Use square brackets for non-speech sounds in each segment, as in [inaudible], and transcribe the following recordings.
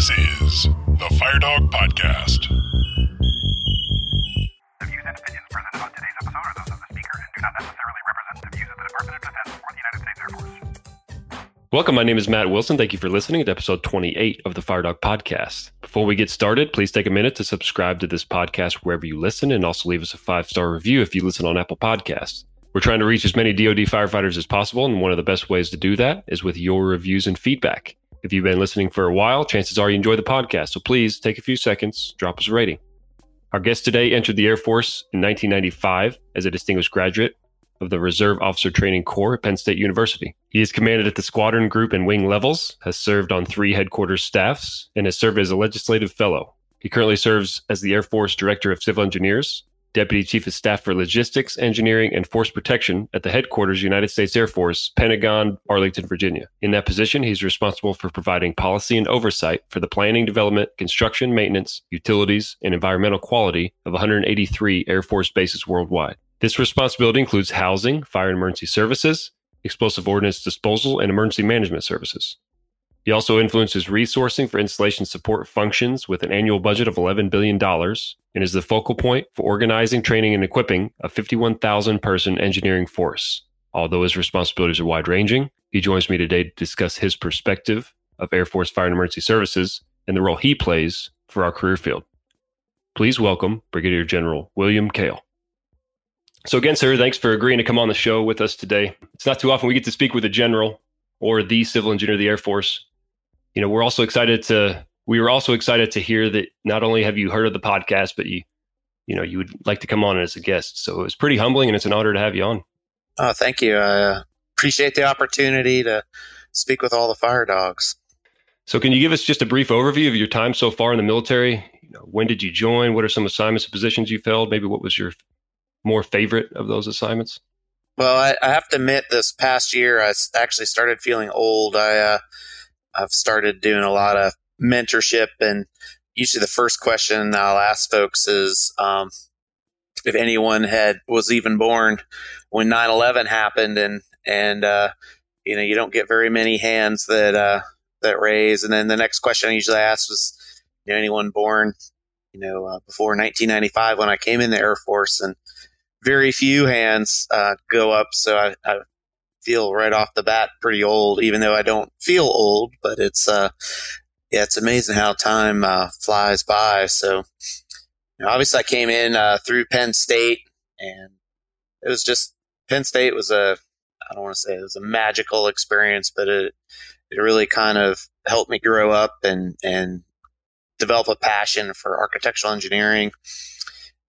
This is the FireDawg Podcast. The views and opinions presented on today's episode are those of the speaker and do not necessarily represent the views of the Department of Defense or the United States Air Force. Welcome. My name is Matt Wilson. Thank you for listening to episode 28 of the FireDawg Podcast. Before we get started, please take a minute to subscribe to this podcast wherever you listen and also leave us a five star review if you listen on Apple Podcasts. We're trying to reach as many DoD firefighters as possible, and one of the best ways to do that is with your reviews and feedback. If you've been listening for a while, chances are you enjoy the podcast, so please take a few seconds, drop us a rating. Our guest today entered the Air Force in 1995 as a distinguished graduate of the Reserve Officer Training Corps at Penn State University. He has commanded at the squadron group and wing levels, has served on three headquarters staffs, and has served as a legislative fellow. He currently serves as the Air Force Director of Civil Engineers, Deputy Chief of Staff for Logistics, Engineering, and Force Protection at the headquarters United States Air Force, Pentagon, Arlington, Virginia. In that position, he's responsible for providing policy and oversight for the planning, development, construction, maintenance, utilities, and environmental quality of 183 Air Force bases worldwide. This responsibility includes housing, fire and emergency services, explosive ordnance disposal, and emergency management services. He also influences resourcing for installation support functions with an annual budget of $11 billion and is the focal point for organizing, training, and equipping a 51,000 person engineering force. Although his responsibilities are wide ranging, he joins me today to discuss his perspective of Air Force Fire and Emergency Services and the role he plays for our career field. Please welcome Brigadier General William Kale. So, again, sir, thanks for agreeing to come on the show with us today. It's not too often we get to speak with a general or the civil engineer of the Air Force you know, we're also excited to we were also excited to hear that not only have you heard of the podcast, but you you know you would like to come on as a guest. So it was pretty humbling, and it's an honor to have you on. Oh, thank you. I uh, appreciate the opportunity to speak with all the fire dogs. So, can you give us just a brief overview of your time so far in the military? You know, when did you join? What are some assignments and positions you held? Maybe what was your more favorite of those assignments? Well, I, I have to admit, this past year I actually started feeling old. I uh, I've started doing a lot of mentorship, and usually the first question I'll ask folks is um, if anyone had was even born when 9/11 happened, and and uh, you know you don't get very many hands that uh, that raise. And then the next question I usually ask was, you know, anyone born, you know, uh, before 1995 when I came in the Air Force, and very few hands uh, go up. So I, I, feel right off the bat pretty old, even though I don't feel old. But it's uh, yeah, it's amazing how time uh, flies by. So you know, obviously, I came in uh, through Penn State, and it was just Penn State was a I don't want to say it was a magical experience, but it it really kind of helped me grow up and and develop a passion for architectural engineering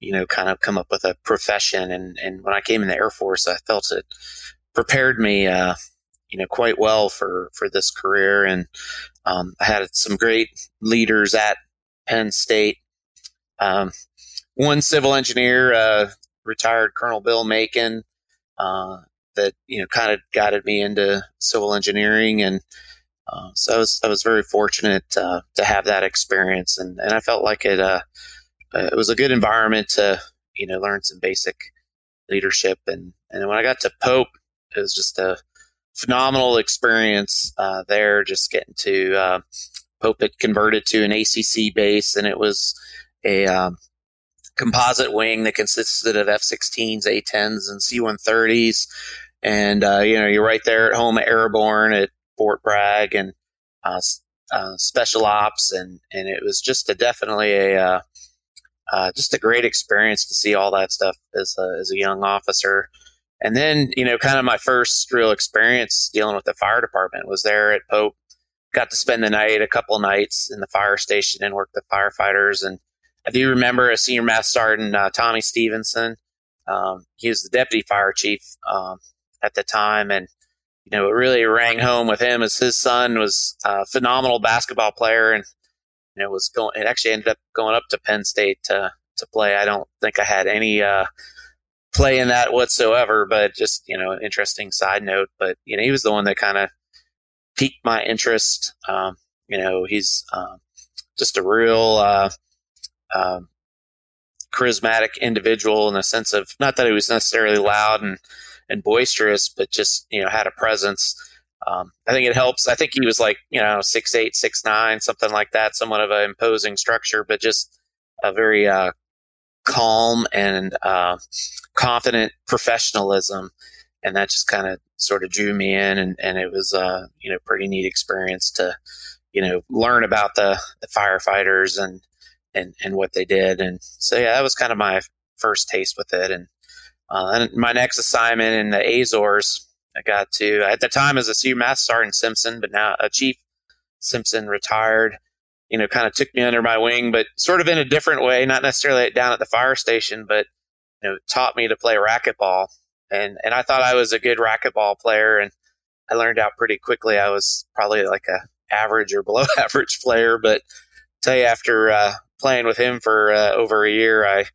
you know, kind of come up with a profession. And, and when I came in the Air Force, I felt it prepared me, uh, you know, quite well for for this career. And um, I had some great leaders at Penn State. Um, one civil engineer, uh, retired Colonel Bill Macon, uh, that you know kind of guided me into civil engineering, and uh, so I was I was very fortunate uh, to have that experience, and and I felt like it uh, it was a good environment to you know learn some basic leadership, and and when I got to Pope, it was just a phenomenal experience uh, there. Just getting to uh, Pope had converted to an ACC base, and it was a um, composite wing that consisted of F-16s, A-10s, and C-130s. And uh, you know, you're right there at home at Airborne at Fort Bragg and uh, uh, Special Ops, and and it was just a definitely a uh, uh, just a great experience to see all that stuff as a, as a young officer. And then, you know, kind of my first real experience dealing with the fire department was there at Pope. Got to spend the night, a couple nights in the fire station and work the firefighters. And I do remember a senior master sergeant, uh, Tommy Stevenson. Um, he was the deputy fire chief um, at the time. And, you know, it really rang home with him as his son was a phenomenal basketball player. And, you know, was going, it actually ended up going up to Penn State to, to play. I don't think I had any, uh, play in that whatsoever, but just, you know, an interesting side note. But, you know, he was the one that kind of piqued my interest. Um, you know, he's um, just a real uh, um, charismatic individual in the sense of not that he was necessarily loud and, and boisterous, but just, you know, had a presence. um, I think it helps. I think he was like you know six eight, six nine, something like that, somewhat of an imposing structure, but just a very uh, calm and uh, confident professionalism, and that just kind of sort of drew me in, and, and it was uh, you know pretty neat experience to you know learn about the, the firefighters and and and what they did, and so yeah, that was kind of my first taste with it, and uh, and my next assignment in the Azores I got to at the time as a senior master sergeant Simpson, but now a chief Simpson retired. You know, kind of took me under my wing, but sort of in a different way, not necessarily down at the fire station, but you know, taught me to play racquetball. And and I thought I was a good racquetball player, and I learned out pretty quickly I was probably like a average or below [laughs] average player. But tell you, after uh, playing with him for uh, over a year, I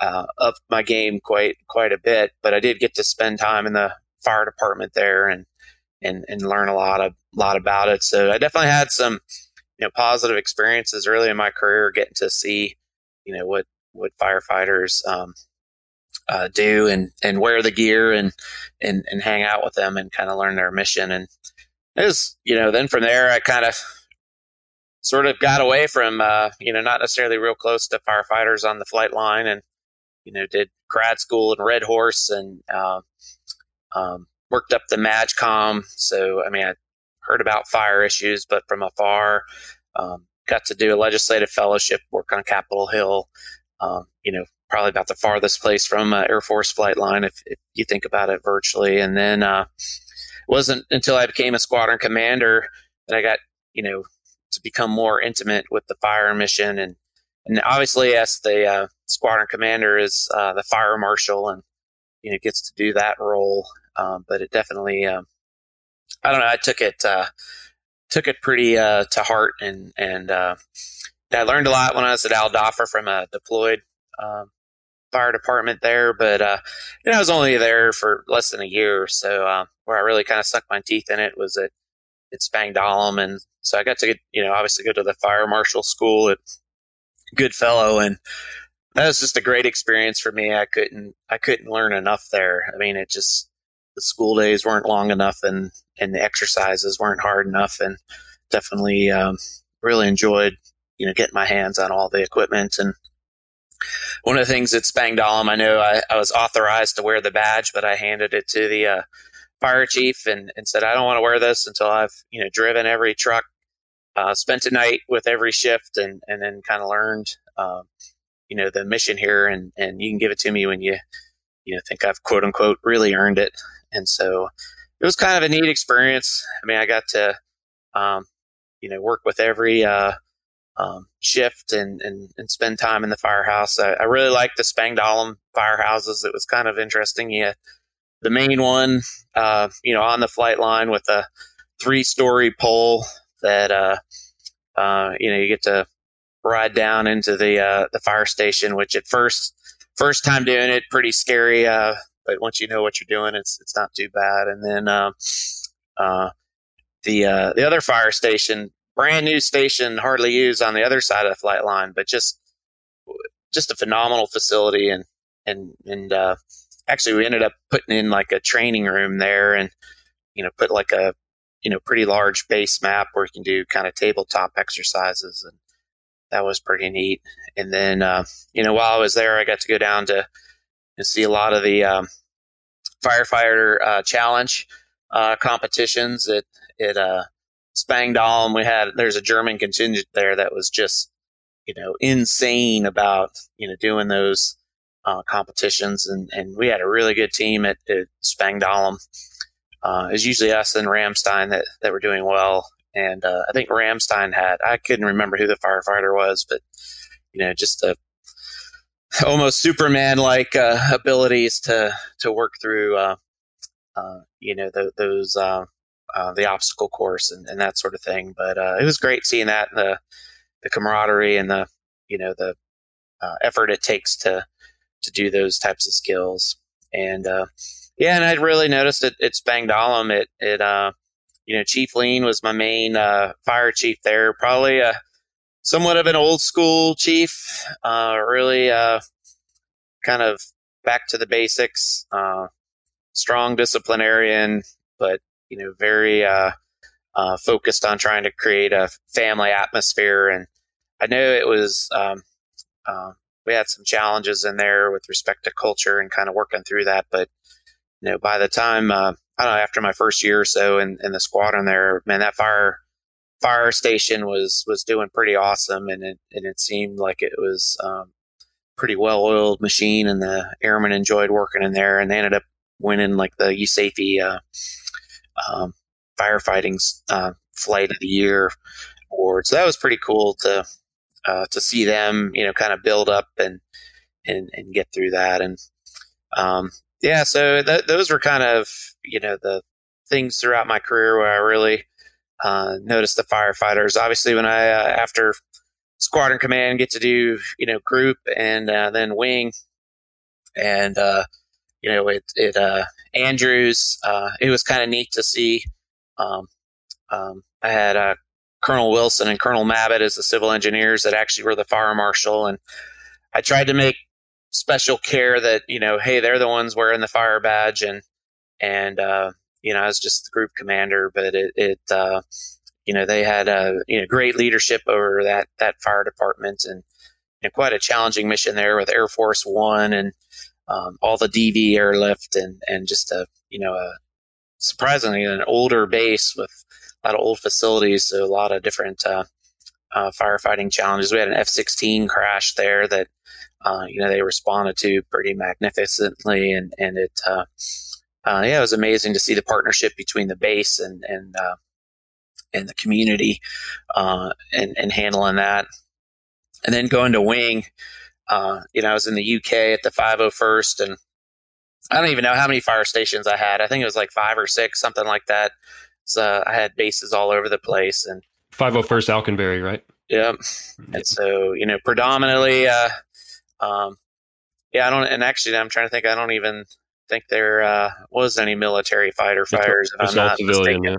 uh, upped my game quite quite a bit. But I did get to spend time in the fire department there and and and learn a lot of lot about it. So I definitely had some you know positive experiences early in my career, getting to see you know what what firefighters um, uh, do and and wear the gear and and and hang out with them and kind of learn their mission. And it was you know then from there I kind of sort of got away from uh, you know not necessarily real close to firefighters on the flight line and you know did grad school in Red Horse and uh, um, worked up the MAJCOM. So, I mean, I heard about fire issues, but from afar, um, got to do a legislative fellowship, work on Capitol Hill. Um, you know, probably about the farthest place from uh, Air Force flight line if, if, you think about it virtually. And then uh, it wasn't until I became a squadron commander that I got, you know, to become more intimate with the fire mission. And, and obviously, as the uh, squadron commander is uh, the fire marshal and you know gets to do that role. Um, but it definitely, um, I don't know. I took it uh, took it pretty uh, to heart, and and uh, I learned a lot when I was at Al Dhafra from a deployed um, fire department there. But uh, you know, I was only there for less than a year, so uh, where I really kind of stuck my teeth in it was at at Spangdahlem, and so I got to get you know obviously go to the fire marshal school at Goodfellow, and that was just a great experience for me. I couldn't I couldn't learn enough there. I mean, it just the school days weren't long enough, and and the exercises weren't hard enough, and definitely um, really enjoyed you know getting my hands on all the equipment and. One of the things at Spangdahlem, I know I, I was authorized to wear the badge, but I handed it to the uh, fire chief and, and said, I don't want to wear this until I've, you know, driven every truck, uh, spent a night with every shift and, and then kind of learned, um, you know the mission here and and you can give it to me when you you know think I've quote unquote really earned it and so it was kind of a neat experience. I mean I got to um, you know work with every uh, um, shift and, and and spend time in the firehouse. I, I really liked the Spangdahlem firehouses. It was kind of interesting. Yeah the main one uh, you know on the flight line with a three story pole that uh, uh, you know you get to ride down into the uh, the fire station, which at first first time doing it, pretty scary. But once you know what you're doing, it's it's not too bad. And then uh, uh, the uh, the other fire station, brand new station, hardly used on the other side of the flight line, but just just a phenomenal facility. And and and uh, actually, we ended up putting in like a training room there, and you know, put like a you know pretty large base map where you can do kind of tabletop exercises and that was pretty neat. And then, uh, you know, while I was there, I got to go down to see a lot of the um, firefighter uh, challenge uh, competitions at at uh, Spangdahlem. We had there's a German contingent there that was just you know insane about you know doing those uh, competitions, and and we had a really good team at, at Spangdahlem. Uh, it's usually us and Ramstein that, that were doing well and uh, I think Ramstein had I couldn't remember who the firefighter was, but you know, just a almost Superman like uh, abilities to to work through uh, uh you know the, those uh, uh, the obstacle course and, and, that sort of thing. But it was great seeing that the the camaraderie and the you know the effort it takes to to do those types of skills and yeah, and I'd really noticed it. It's Spangdahlem. It it you know, Chief Lean was my main uh, fire chief there. Probably a somewhat of an old school chief. Uh, really, uh, kind of back to the basics. Uh, strong disciplinarian, but you know, very uh, uh, focused on trying to create a family atmosphere. And I know it was, um, uh, we had some challenges in there with respect to culture and kind of working through that. But, you know, by the time, uh, I don't know, after my first year or so in, in the squadron there, man, that fire, fire station was, was doing pretty awesome. And it, and it seemed like it was, um, pretty well oiled machine and the airmen enjoyed working in there and they ended up winning like the USAFE, uh, um, firefighting uh, flight of the year award. So that was pretty cool to uh, to see them, you know, kind of build up and and and get through that. And um, yeah, so th- those were kind of you know the things throughout my career where I really uh, noticed the firefighters. Obviously, when I uh, after squadron command get to do you know group and uh, then wing and uh, you know it it uh, Andrews uh, it was kind of neat to see um, um, I had Colonel Wilson and Colonel Mabbitt as the civil engineers that actually were the fire marshal, and I tried to make special care that you know, hey, they're the ones wearing the fire badge, and and uh, you know, I was just the group commander, but it, it uh, you know, they had a you know great leadership over that that fire department, and, and quite a challenging mission there with Air Force One and um, all the DV airlift, and and just a you know a surprisingly an older base with a lot of old facilities, so a lot of different uh, uh, firefighting challenges. We had an F-16 crash there that uh, you know they responded to pretty magnificently, and and it uh, uh, yeah it was amazing to see the partnership between the base and and uh, and the community and and handling that, and then going to wing. you know, I was in the UK at the 501st, and I don't even know how many fire stations I had. I think it was like five or six, something like that. So I had bases all over the place and 501st Alconbury, right? Yep. And so, you know, predominantly, uh, um, yeah, I don't, and actually I'm trying to think, I don't even think there, uh, was any military fighter fires. If I'm not civilian, yeah.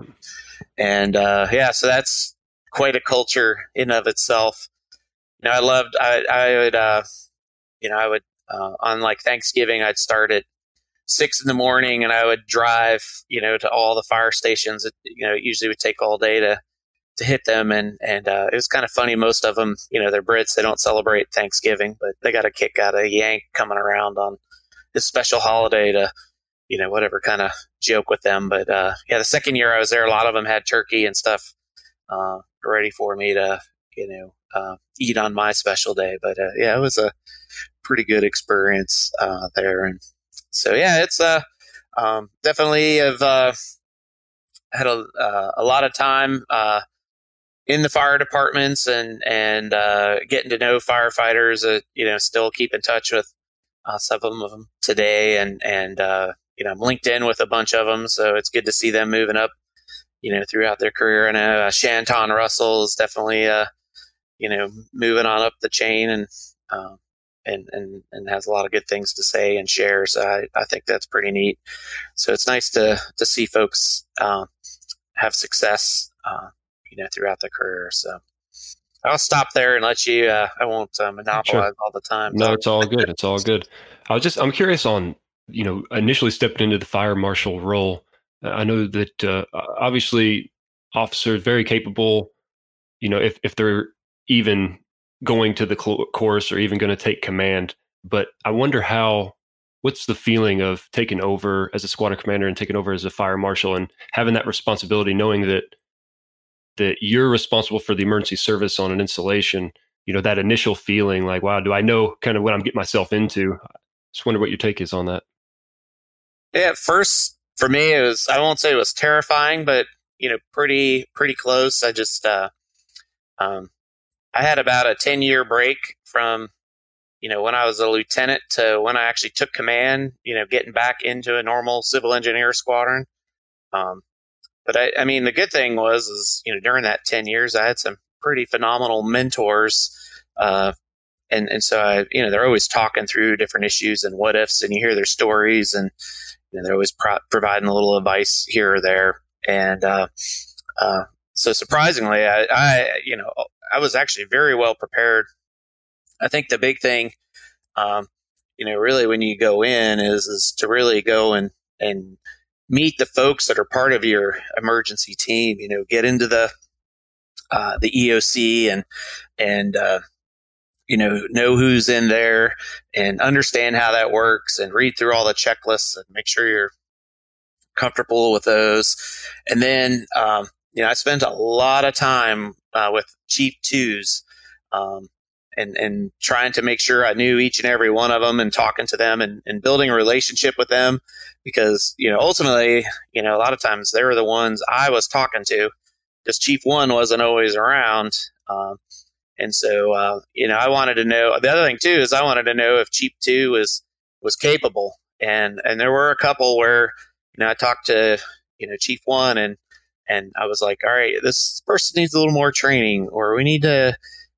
And, uh, yeah, so that's quite a culture in of itself. You know, I loved, I, I would, uh, you know, I would, uh, on like Thanksgiving, I'd start at six in the morning and I would drive, you know, to all the fire stations. It, you know, it usually would take all day to, to hit them. And, and, uh, it was kind of funny. Most of them, you know, they're Brits. They don't celebrate Thanksgiving, but they got a kick out of Yank coming around on this special holiday to, you know, whatever kind of joke with them. But, uh, yeah, the second year I was there, a lot of them had turkey and stuff, uh, ready for me to, you know, uh, eat on my special day. But, uh, yeah, it was a pretty good experience, uh, there. And, so yeah, it's uh, um, definitely have had a, a lot of time in the fire departments and and getting to know firefighters. You know, still keep in touch with some of them today, and and uh, you know, I'm linked in with a bunch of them, so it's good to see them moving up. You know, throughout their career, and uh, Shanton Russell is definitely uh, you know moving on up the chain, and uh, and, and, and has a lot of good things to say and share. So I, I think that's pretty neat. So it's nice to, to see folks uh, have success, uh, you know, throughout their career. So I'll stop there and let you, uh, I won't uh, monopolize sure. all the time. No, it's all good. It's all good. I was just, I'm curious on, you know, initially stepping into the fire marshal role. I know that uh, obviously officers very capable, you know, if, if they're even going to the course or even going to take command. But I wonder how, what's the feeling of taking over as a squadron commander and taking over as a fire marshal and having that responsibility, knowing that that you're responsible for the emergency service on an installation. You know that initial feeling, like, wow, do I know kind of what I'm getting myself into? Just wonder what your take is on that. Yeah, first for me, it was I won't say it was terrifying, but you know, pretty pretty close. I just uh, um, I had about a 10 year break from, you know, when I was a lieutenant to when I actually took command, you know, getting back into a normal civil engineer squadron. Um, but I, I mean, the good thing was, is, you know, during that 10 years, I had some pretty phenomenal mentors. Uh, and, and so I, you know, they're always talking through different issues and what ifs and you hear their stories and, you know, they're always pro- providing a little advice here or there. And, uh, uh, so surprisingly, I, I, you know, I was actually very well prepared. I think the big thing, um, you know, really when you go in is is to really go and and meet the folks that are part of your emergency team. You know, get into the uh, the EOC and and uh, you know know who's in there and understand how that works and read through all the checklists and make sure you're comfortable with those. And then um, you know I spent a lot of time uh, with Chief Twos. Um, and, and trying to make sure I knew each and every one of them and talking to them and, and building a relationship with them because, you know, ultimately, you know, a lot of times they were the ones I was talking to because Chief One wasn't always around. Um, and so, uh, you know, I wanted to know the other thing too is I wanted to know if Chief Two was, was capable. And, and there were a couple where, you know, I talked to, you know, Chief One and, and I was like, all right, this person needs a little more training or we need to,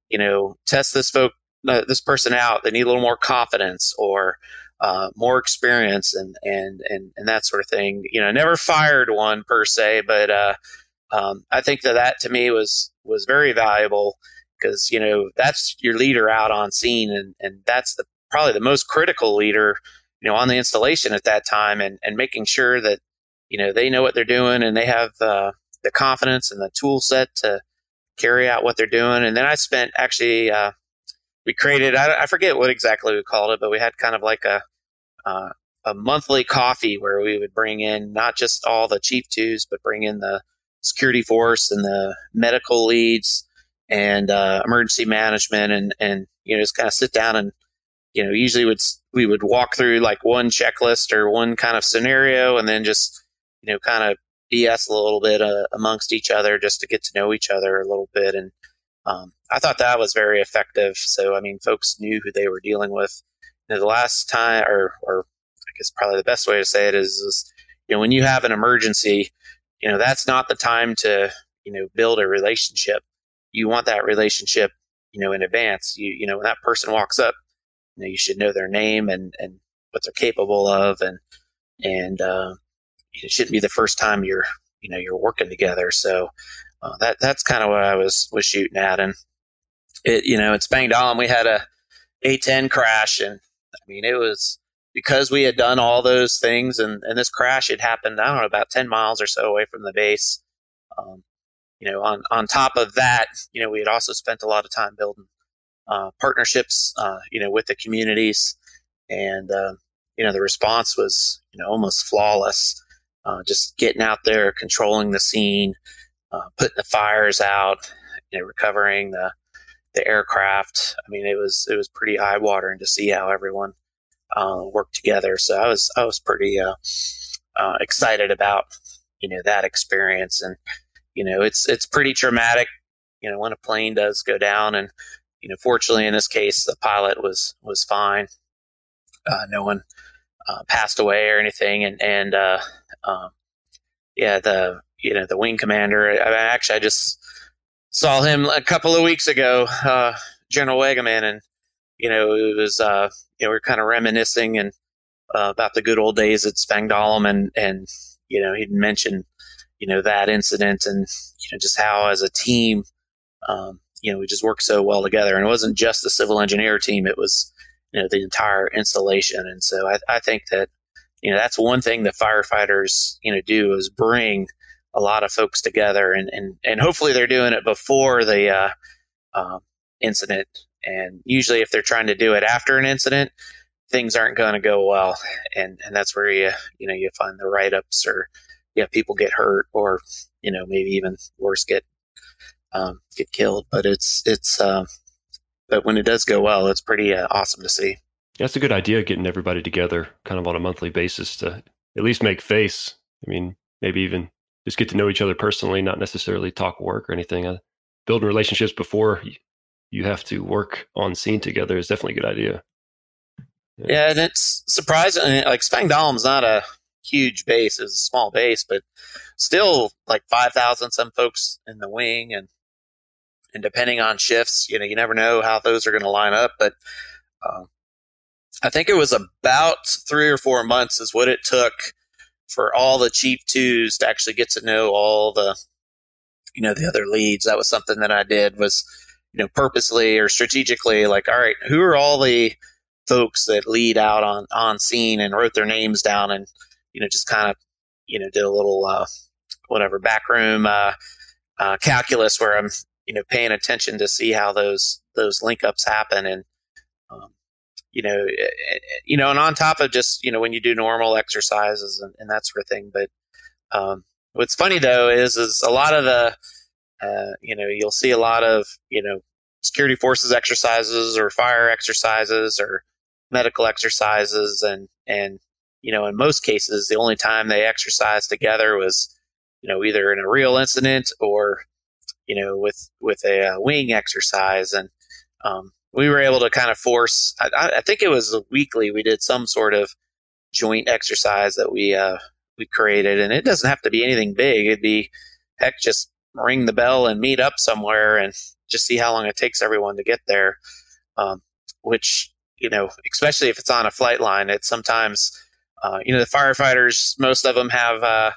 you know, test this folk, uh, this person out. They need a little more confidence or uh, more experience and, and, and, and that sort of thing. You know, never fired one per se, but uh, um, I think that that to me was, was very valuable because, you know, that's your leader out on scene and, and that's the, probably the most critical leader, you know, on the installation at that time and, and making sure that, you know, they know what they're doing and they have uh, the confidence and the tool set to, carry out what they're doing. And then I spent actually, uh, we created, I, I, forget what exactly we called it, but we had kind of like a, uh, a monthly coffee where we would bring in not just all the chief twos, but bring in the security force and the medical leads and uh, emergency management and, and, you know, just kind of sit down and, you know, usually would, we would walk through like one checklist or one kind of scenario and then just, you know, kind of BS a little bit uh, amongst each other just to get to know each other a little bit. And um, I thought that was very effective. So, I mean, folks knew who they were dealing with. You know, the last time, or, or I guess probably the best way to say it is, is, you know, when you have an emergency, you know, that's not the time to, you know, build a relationship. You want that relationship, you know, in advance. You, you know, when that person walks up, you know, you should know their name and, and what they're capable of and, and, uh, it shouldn't be the first time you're you know you're working together. So uh, that that's kind of what I was was shooting at, and it you know it's banged on. We had a A10 crash, and I mean it was because we had done all those things, and and this crash had happened. I don't know about 10 miles or so away from the base. Um, you know, on on top of that, you know, we had also spent a lot of time building uh, partnerships, uh, you know, with the communities, and uh, you know, the response was you know almost flawless uh, just getting out there, controlling the scene, uh, putting the fires out, you know, recovering the the aircraft. I mean, it was it was pretty eye watering to see how everyone uh, worked together. So I was I was pretty excited about you know that experience, and you know it's it's pretty traumatic. You know, when a plane does go down, and you know, fortunately in this case, the pilot was was fine. Uh, no one uh, passed away or anything, and and uh, um, yeah, the you know the wing commander. I, actually I just saw him a couple of weeks ago, uh, General Weggeman, and you know it was uh, you know we are kind of reminiscing and uh, about the good old days at Spangdahlem, and and you know he'd mentioned you know that incident and you know just how as a team. Um, you know, we just worked so well together, and it wasn't just the civil engineer team; it was you know the entire installation. And so I, I think that you know that's one thing that firefighters you know do is bring a lot of folks together, and and and hopefully they're doing it before the uh, uh, incident. And usually, if they're trying to do it after an incident, things aren't going to go well, and and that's where you you know you find the write ups or yeah people get hurt or you know maybe even worse get um, get killed. But it's it's uh, but when it does go well, it's pretty uh, awesome to see. That's a good idea, getting everybody together kind of on a monthly basis to at least make face. I mean, maybe even just get to know each other personally, not necessarily talk work or anything. Uh, building relationships before you have to work on scene together is definitely a good idea. Yeah, yeah and it's surprising. Like Spangdahlem not a huge base; it's a small base, but still like five thousand some folks in the wing, and and depending on shifts, you know, you never know how those are going to line up. But uh, I think it was about three or four months is what it took for all the chief twos to actually get to know all the, you know, the other leads. That was something that I did was, you know, purposely or strategically, like, all right, who are all the folks that lead out on on scene and wrote their names down and, you know, just kind of you know, did a little uh, whatever backroom uh, uh, calculus where I'm you know paying attention to see how those those link ups happen and um, you know eh, eh, you know and on top of just you know when you do normal exercises and, and that sort of thing but um, what's funny though is is a lot of the uh, you know you'll see a lot of you know security forces exercises or fire exercises or medical exercises and and you know in most cases the only time they exercised together was you know either in a real incident or you know with with a, uh, wing exercise. And um, we were able to kind of force I, I, think it was weekly we did some sort of joint exercise that we uh, we created. And it doesn't have to be anything big. It'd be heck just ring the bell and meet up somewhere and just see how long it takes everyone to get there. Um, which you know especially if it's on a flight line it's sometimes uh, you know the firefighters most of them have uh,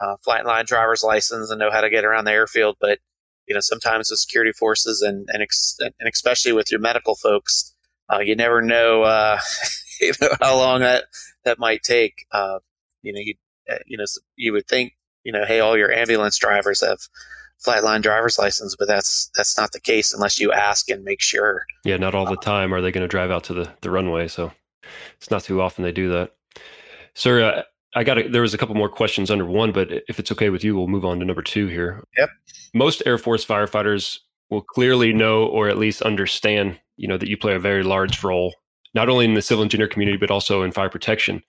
uh, flight line driver's license and know how to get around the airfield. But you know, sometimes the security forces and and, ex- and especially with your medical folks, uh, you never know, uh, [laughs] you know how long that that might take. Uh, you know, you you know you would think you know, hey, all your ambulance drivers have flight line driver's license, but that's that's not the case unless you ask and make sure. Yeah, not all the time are they going to drive out to the the runway, so it's not too often they do that. Sir, uh, I got a, there was a couple more questions under one, but if it's okay with you, we'll move on to number two here. Yep. Most Air Force firefighters will clearly know or at least understand, you know, that you play a very large role, not only in the civil engineer community, but also in fire protection.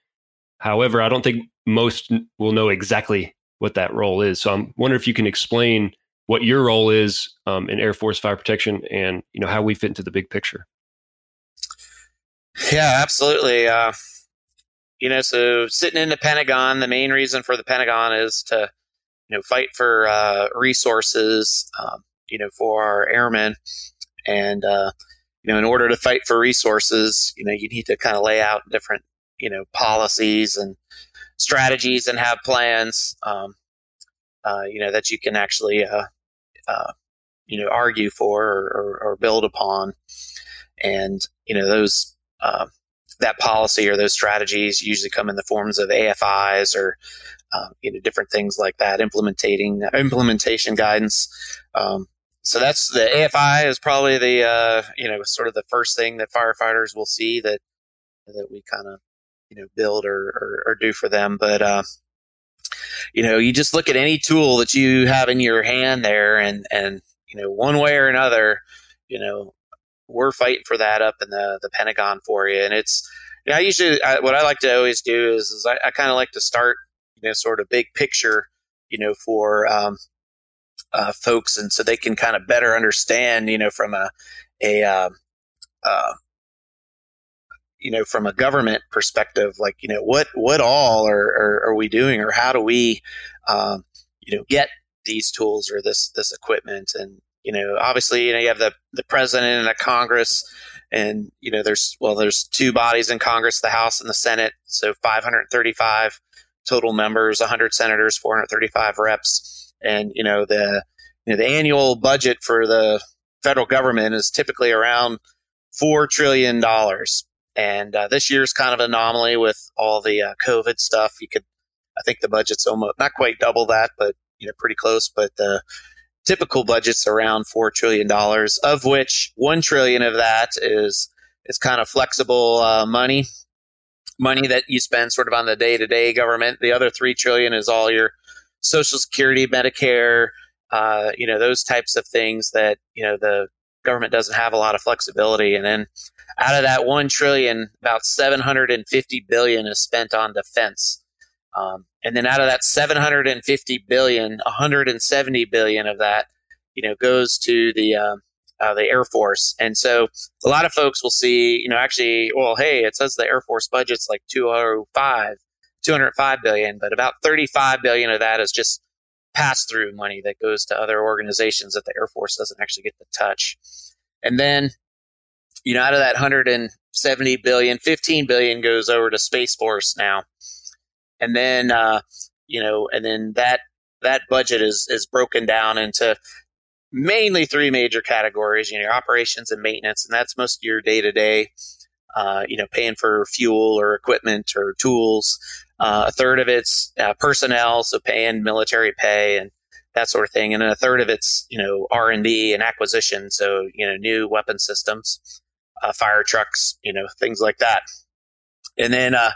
However, I don't think most will know exactly what that role is. So I'm wondering if you can explain what your role is um, in Air Force fire protection and, you know, how we fit into the big picture. Yeah, absolutely. Uh, you know, so sitting in the Pentagon, the main reason for the Pentagon is to, you know, fight for uh, resources, um, you know, for our airmen. And, uh, you know, in order to fight for resources, you know, you need to kind of lay out different, you know, policies and strategies and have plans, um, uh, you know, that you can actually, uh, uh, you know, argue for or, or, or, build upon. And, you know, those, uh, that policy or those strategies usually come in the forms of AFIs or uh, you know different things like that, implementing implementation guidance. Um, so that's the AFI is probably the uh, you know sort of the first thing that firefighters will see that that we kind of you know build or, or, or do for them. But uh, you know you just look at any tool that you have in your hand there, and and you know one way or another, you know we're fighting for that up in the the Pentagon for you. And it's you know, I usually I, what I like to always do is, is I, I kind of like to start you know sort of big picture you know for um, uh, folks, and so they can kind of better understand you know from a a uh, uh, you know from a government perspective like you know what what all are, are, are we doing or how do we um, you know get these tools or this this equipment and you know, obviously, you know, you have the, the president and the Congress, and you know, there's well, there's two bodies in Congress, the House and the Senate, so 535 total members, 100 senators, 435 reps, and you know, the you know, the annual budget for the federal government is typically around four trillion dollars. And uh, this year's kind of anomaly with all the uh, COVID stuff. You could, I think the budget's almost not quite double that, but you know, pretty close. But the typical budget's around $4 trillion, of which 1 trillion of that is, is kind of flexible uh, money, money that you spend sort of on the day to day government. The other 3 trillion is all your Social Security, Medicare, uh, you know, those types of things that, you know, the government doesn't have a lot of flexibility. And then out of that 1 trillion, about 750 billion is spent on defense. Um, and then out of that 750 billion, 170 billion of that, you know, goes to the uh, uh, the Air Force. And so a lot of folks will see, you know, actually, well, hey, it says the Air Force budget's like 205, 205 billion, but about 35 billion of that is just pass through money that goes to other organizations that the Air Force doesn't actually get to touch. And then, you know, out of that 170 billion, 15 billion goes over to Space Force now and then uh, you know, and then that that budget is is broken down into mainly three major categories. You know, operations and maintenance, and that's most of your day to day you know, paying for fuel or equipment or tools. Uh, a third of it's uh, personnel, so paying military pay and that sort of thing, and then a third of it's you know R and D and acquisition, so you know new weapon systems, uh, fire trucks, you know things like that. And then uh,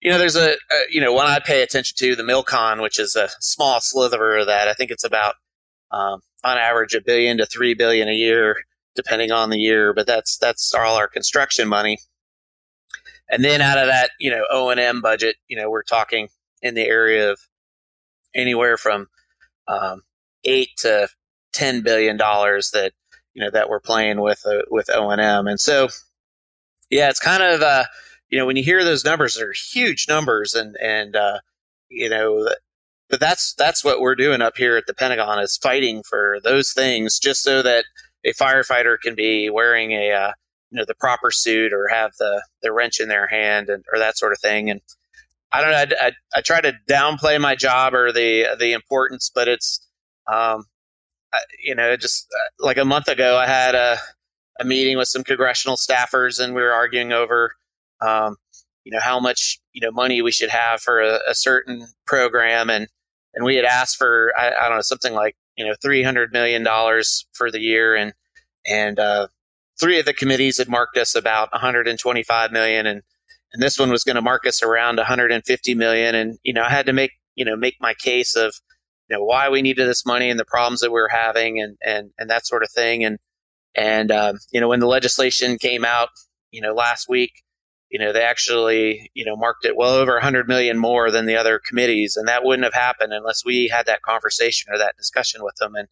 you know there's a, a you know one I pay attention to the Milcon, which is a small sliver of that. I think it's about um, on average a billion to three billion a year, depending on the year. But that's that's all our construction money. And then out of that, you know, O and M budget, you know, we're talking in the area of anywhere from um, eight to ten billion dollars that you know that we're playing with uh, with O and M. And so, yeah, it's kind of uh, you know when you hear those numbers, they're huge numbers, and and uh, you know but that's that's what we're doing up here at the Pentagon is fighting for those things just so that a firefighter can be wearing a uh, you know the proper suit or have the the wrench in their hand and or that sort of thing. And I don't know I, I, I try to downplay my job or the the importance but it's um I, you know just uh, like a month ago I had a a meeting with some congressional staffers and we were arguing over um you know how much you know money we should have for a, a certain program. And and we had asked for I, I don't know something like you know three hundred million dollars for the year, and and uh, three of the committees had marked us about one hundred and twenty five million, and and this one was going to mark us around one hundred and fifty million, and you know I had to make you know make my case of you know why we needed this money and the problems that we were having, and and and that sort of thing, and and um, you know when the legislation came out, you know last week you know, they actually, you know, marked it well over 100 million more than the other committees, and that wouldn't have happened unless we had that conversation or that discussion with them. And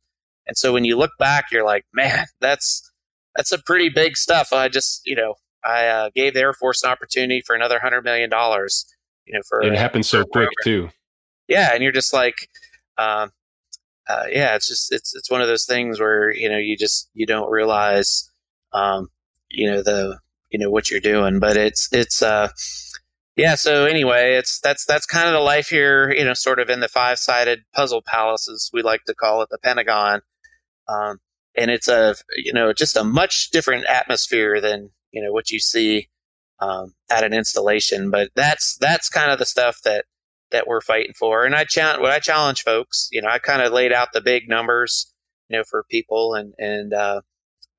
and so when you look back, you're like, man, that's that's a pretty big stuff. I just, you know, I uh, gave the Air Force an opportunity for another 100 million dollars. You know, for it happened so quick too. Yeah, and you're just like, um, uh, yeah, it's just it's it's one of those things where you know you just you don't realize, um, you know the you know what you're doing. But it's it's uh yeah. So anyway, it's that's that's kind of the life here. You know, sort of in the five sided puzzle palace, as we like to call it, the Pentagon. Um, and it's a you know just a much different atmosphere than you know what you see um, at an installation. But that's that's kind of the stuff that that we're fighting for. And I challenge what I challenge folks. You know, I kind of laid out the big numbers, you know, for people and and uh,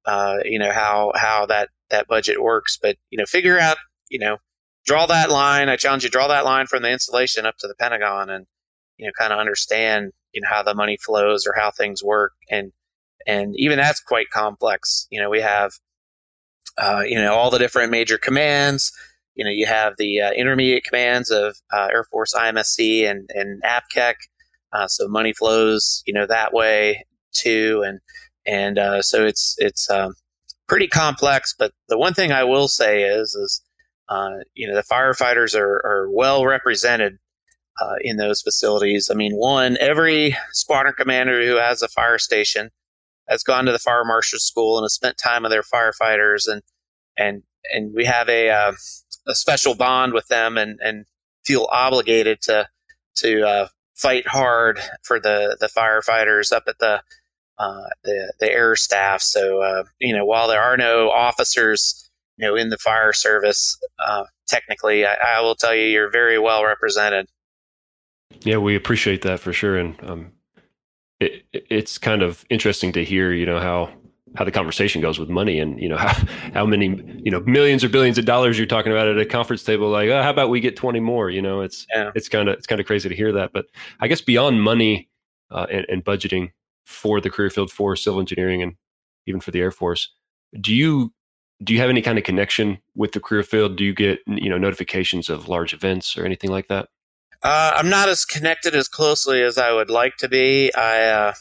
uh, you know how how that that budget works. But you know, figure out you know draw that line. I challenge you draw that line from the installation up to the Pentagon, and you know, kind of understand you know how the money flows or how things work, and and even that's quite complex. You know, we have uh, you know all the different major commands. You know, you have the uh, intermediate commands of uh, Air Force IMSC and and AFCEC. Uh, so money flows, you know, that way too, and and uh, so it's it's um, pretty complex. But the one thing I will say is is uh, you know the firefighters are, are well represented uh, in those facilities. I mean, one every squadron commander who has a fire station has gone to the fire marshal school and has spent time with their firefighters, and and and we have a uh, a special bond with them, and and feel obligated to to uh, fight hard for the the firefighters up at the uh, the the air staff. So uh, you know, while there are no officers, you know, in the fire service, uh, technically, I, I, will tell you, you're very well represented. Yeah, we appreciate that for sure, and um, it, it's kind of interesting to hear, you know, how how the conversation goes with money and you know [laughs] how, how many you know millions or billions of dollars you're talking about at a conference table like oh, how about we get 20 more you know it's yeah. it's kind of it's kind of crazy to hear that but i guess beyond money uh, and, and, budgeting for the career field for civil engineering and even for the Air Force. Do you do you have any kind of connection with the career field? Do you get you know notifications of large events or anything like that? Uh, I'm not as connected as closely as I would like to be. I uh,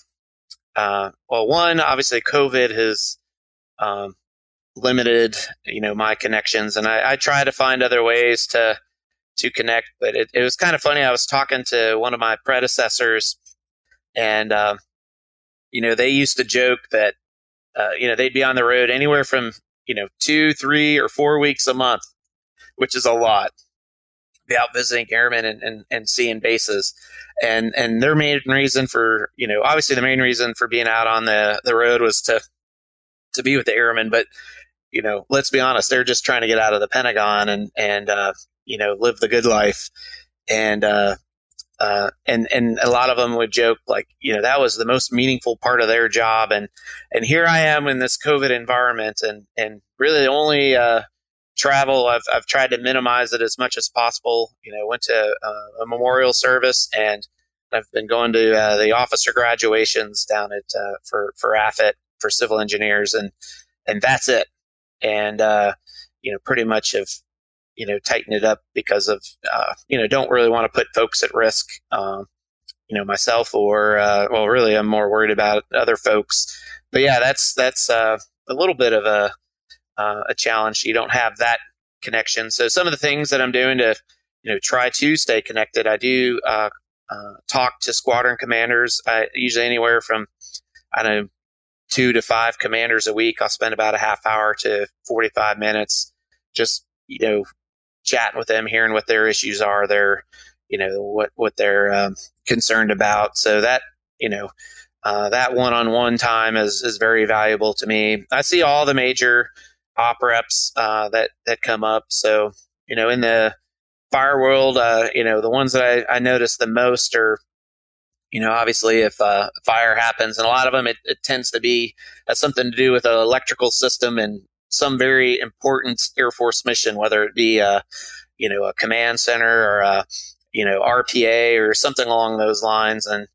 uh, well, one obviously COVID has um, limited you know my connections, and I, I, try to find other ways to to connect. But it, it was kind of funny. I was talking to one of my predecessors, and uh, you know, they used to joke that, uh, you know, they'd be on the road anywhere from, you know, two, three, or four weeks a month, which is a lot. Be out visiting airmen and, and, and seeing bases. And, and their main reason for, you know, obviously the main reason for being out on the, the road was to, to be with the airmen. But you know, let's be honest, they're just trying to get out of the Pentagon and and uh, you know live the good life, and uh, uh, and and a lot of them would joke like, you know, that was the most meaningful part of their job, and and here I am in this COVID environment, and and really the only uh, travel I've I've tried to minimize it as much as possible. You know, went to uh, a memorial service and. I've been going to uh, the officer graduations down at uh, for for AFIT for civil engineers, and and that's it and uh, you know pretty much have you know tighten it up because of uh, you know don't really want to put folks at risk. Um, you know myself or uh, well really I'm more worried about other folks. But yeah, that's that's uh, a little bit of a uh, a challenge. You don't have that connection. So some of the things that I'm doing to you know try to stay connected, I do uh, uh, talk to squadron commanders. I, usually anywhere from I don't know two to five commanders a week. I'll spend about a half hour to 45 minutes just, you know, chatting with them, hearing what their issues are, their, you know, what, what they're um, concerned about. So that, you know, uh, that one-on-one time is, is very valuable to me. I see all the major op reps uh, that, that come up. So, you know, in the fire world, uh, you know, the ones that I, I notice the most are you know, obviously, if uh, fire happens, and a lot of them, it, it tends to be has something to do with an electrical system and some very important Air Force mission, whether it be a, you know, a command center or a, you know, RPA or something along those lines. And,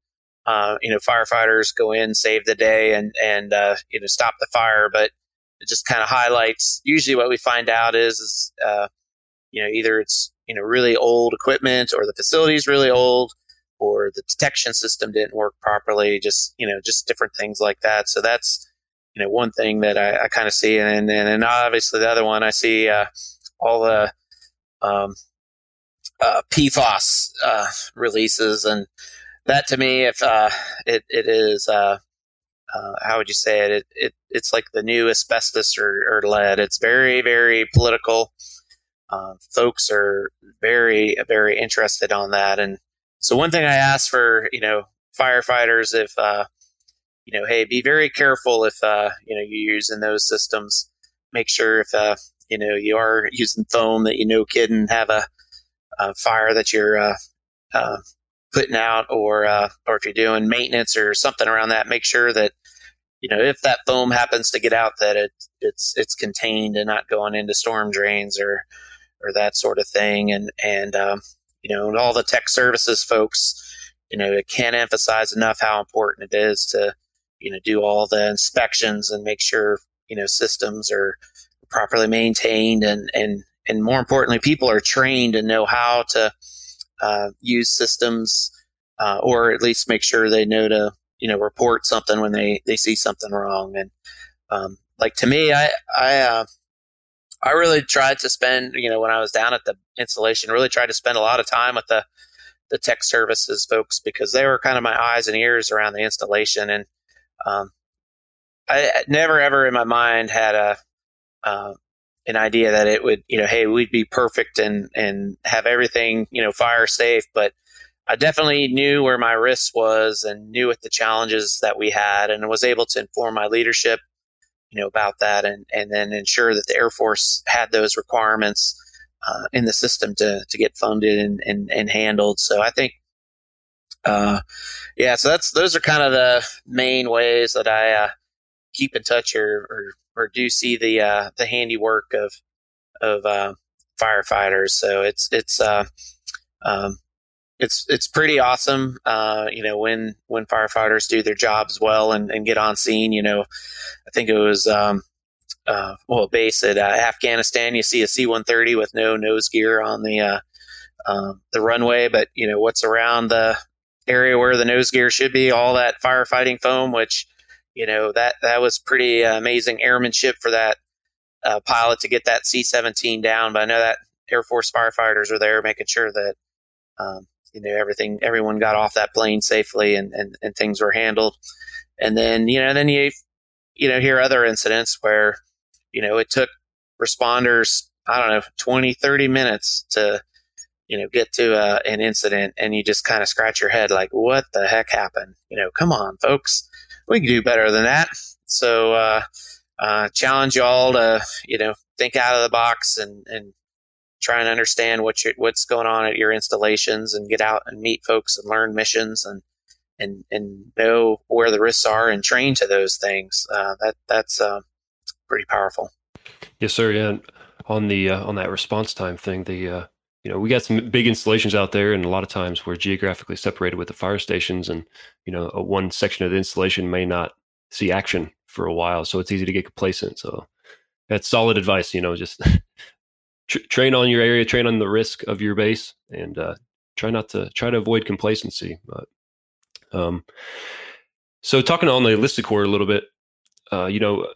uh, you know, firefighters go in, save the day and, and, uh, you know, stop the fire. But it just kind of highlights, usually what we find out is, is, uh, you know, either it's, you know, really old equipment or the facility is really old or the detection system didn't work properly, just, you know, just different things like that. So that's, you know, one thing that I, I kind of see. And, and, and obviously the other one, I see uh, all the um, uh, PFAS uh, releases. And that to me, if uh, it, it is, uh, uh, how would you say it? it? It, It's like the new asbestos or, or lead. It's very, very political. folks are very, very interested on that. And so one thing I ask for, you know, firefighters, if, uh, you know, hey, be very careful if, uh, you know, you're using those systems. Make sure if, uh, you know, you are using foam that you know can have a, a fire that you're, uh, uh, putting out or, uh, or if you're doing maintenance or something around that, make sure that, you know, if that foam happens to get out, that it, it's, it's contained and not going into storm drains or, or that sort of thing. And, and, um, you know, and all the tech services folks, you know, can't emphasize enough how important it is to, you know, do all the inspections and make sure, you know, systems are properly maintained and, and, and more importantly, people are trained and know how to uh, use systems uh, or at least make sure they know to, you know, report something when they, they see something wrong. And um, like to me, I, I, uh, I really tried to spend, you know, when I was down at the installation, really tried to spend a lot of time with the the tech services folks because they were kind of my eyes and ears around the installation. And um, I never ever in my mind had a uh, an idea that it would, you know, hey, we'd be perfect and and have everything, you know, fire safe. But I definitely knew where my risk was and knew what the challenges that we had, and was able to inform my leadership you know, about that and, and then ensure that the Air Force had those requirements uh, in the system to, to get funded and, and, and handled. So I think, uh, yeah, so that's, those are kind of the main ways that I, uh, keep in touch or, or, or do see the, uh, the handiwork of, of, uh, firefighters. So it's, it's, uh, um, it's it's pretty awesome. Uh, you know, when when firefighters do their jobs well and, and get on scene. You know, I think it was um, uh, well, base at Afghanistan. You see a C one thirty with no nose gear on the uh, um, the runway, but you know what's around the area where the nose gear should be, all that firefighting foam, which you know that that was pretty amazing airmanship for that uh, pilot to get that C seventeen down. But I know that Air Force firefighters are there making sure that um, you know everything everyone got off that plane safely and, and, and things were handled and then you know then you you know hear other incidents where you know it took responders i don't know 20 30 minutes to you know get to uh, an incident and you just kind of scratch your head like what the heck happened you know come on folks we can do better than that so uh, uh, challenge you all to you know think out of the box and and try and understand what you what's going on at your installations and get out and meet folks and learn missions and and and know where the risks are and train to those things. Uh, that that's uh, pretty powerful. Yes, sir. Yeah, on the on that response time thing, the uh, you know we got some big installations out there, and a lot of times we're geographically separated with the fire stations, and you know one section of the installation may not see action for a while, so it's easy to get complacent. So that's solid advice. You know, just [laughs] train on your area, train on the risk of your base, and uh, try not to try to avoid complacency. But um, so talking on the enlisted corps a little bit, uh, you know,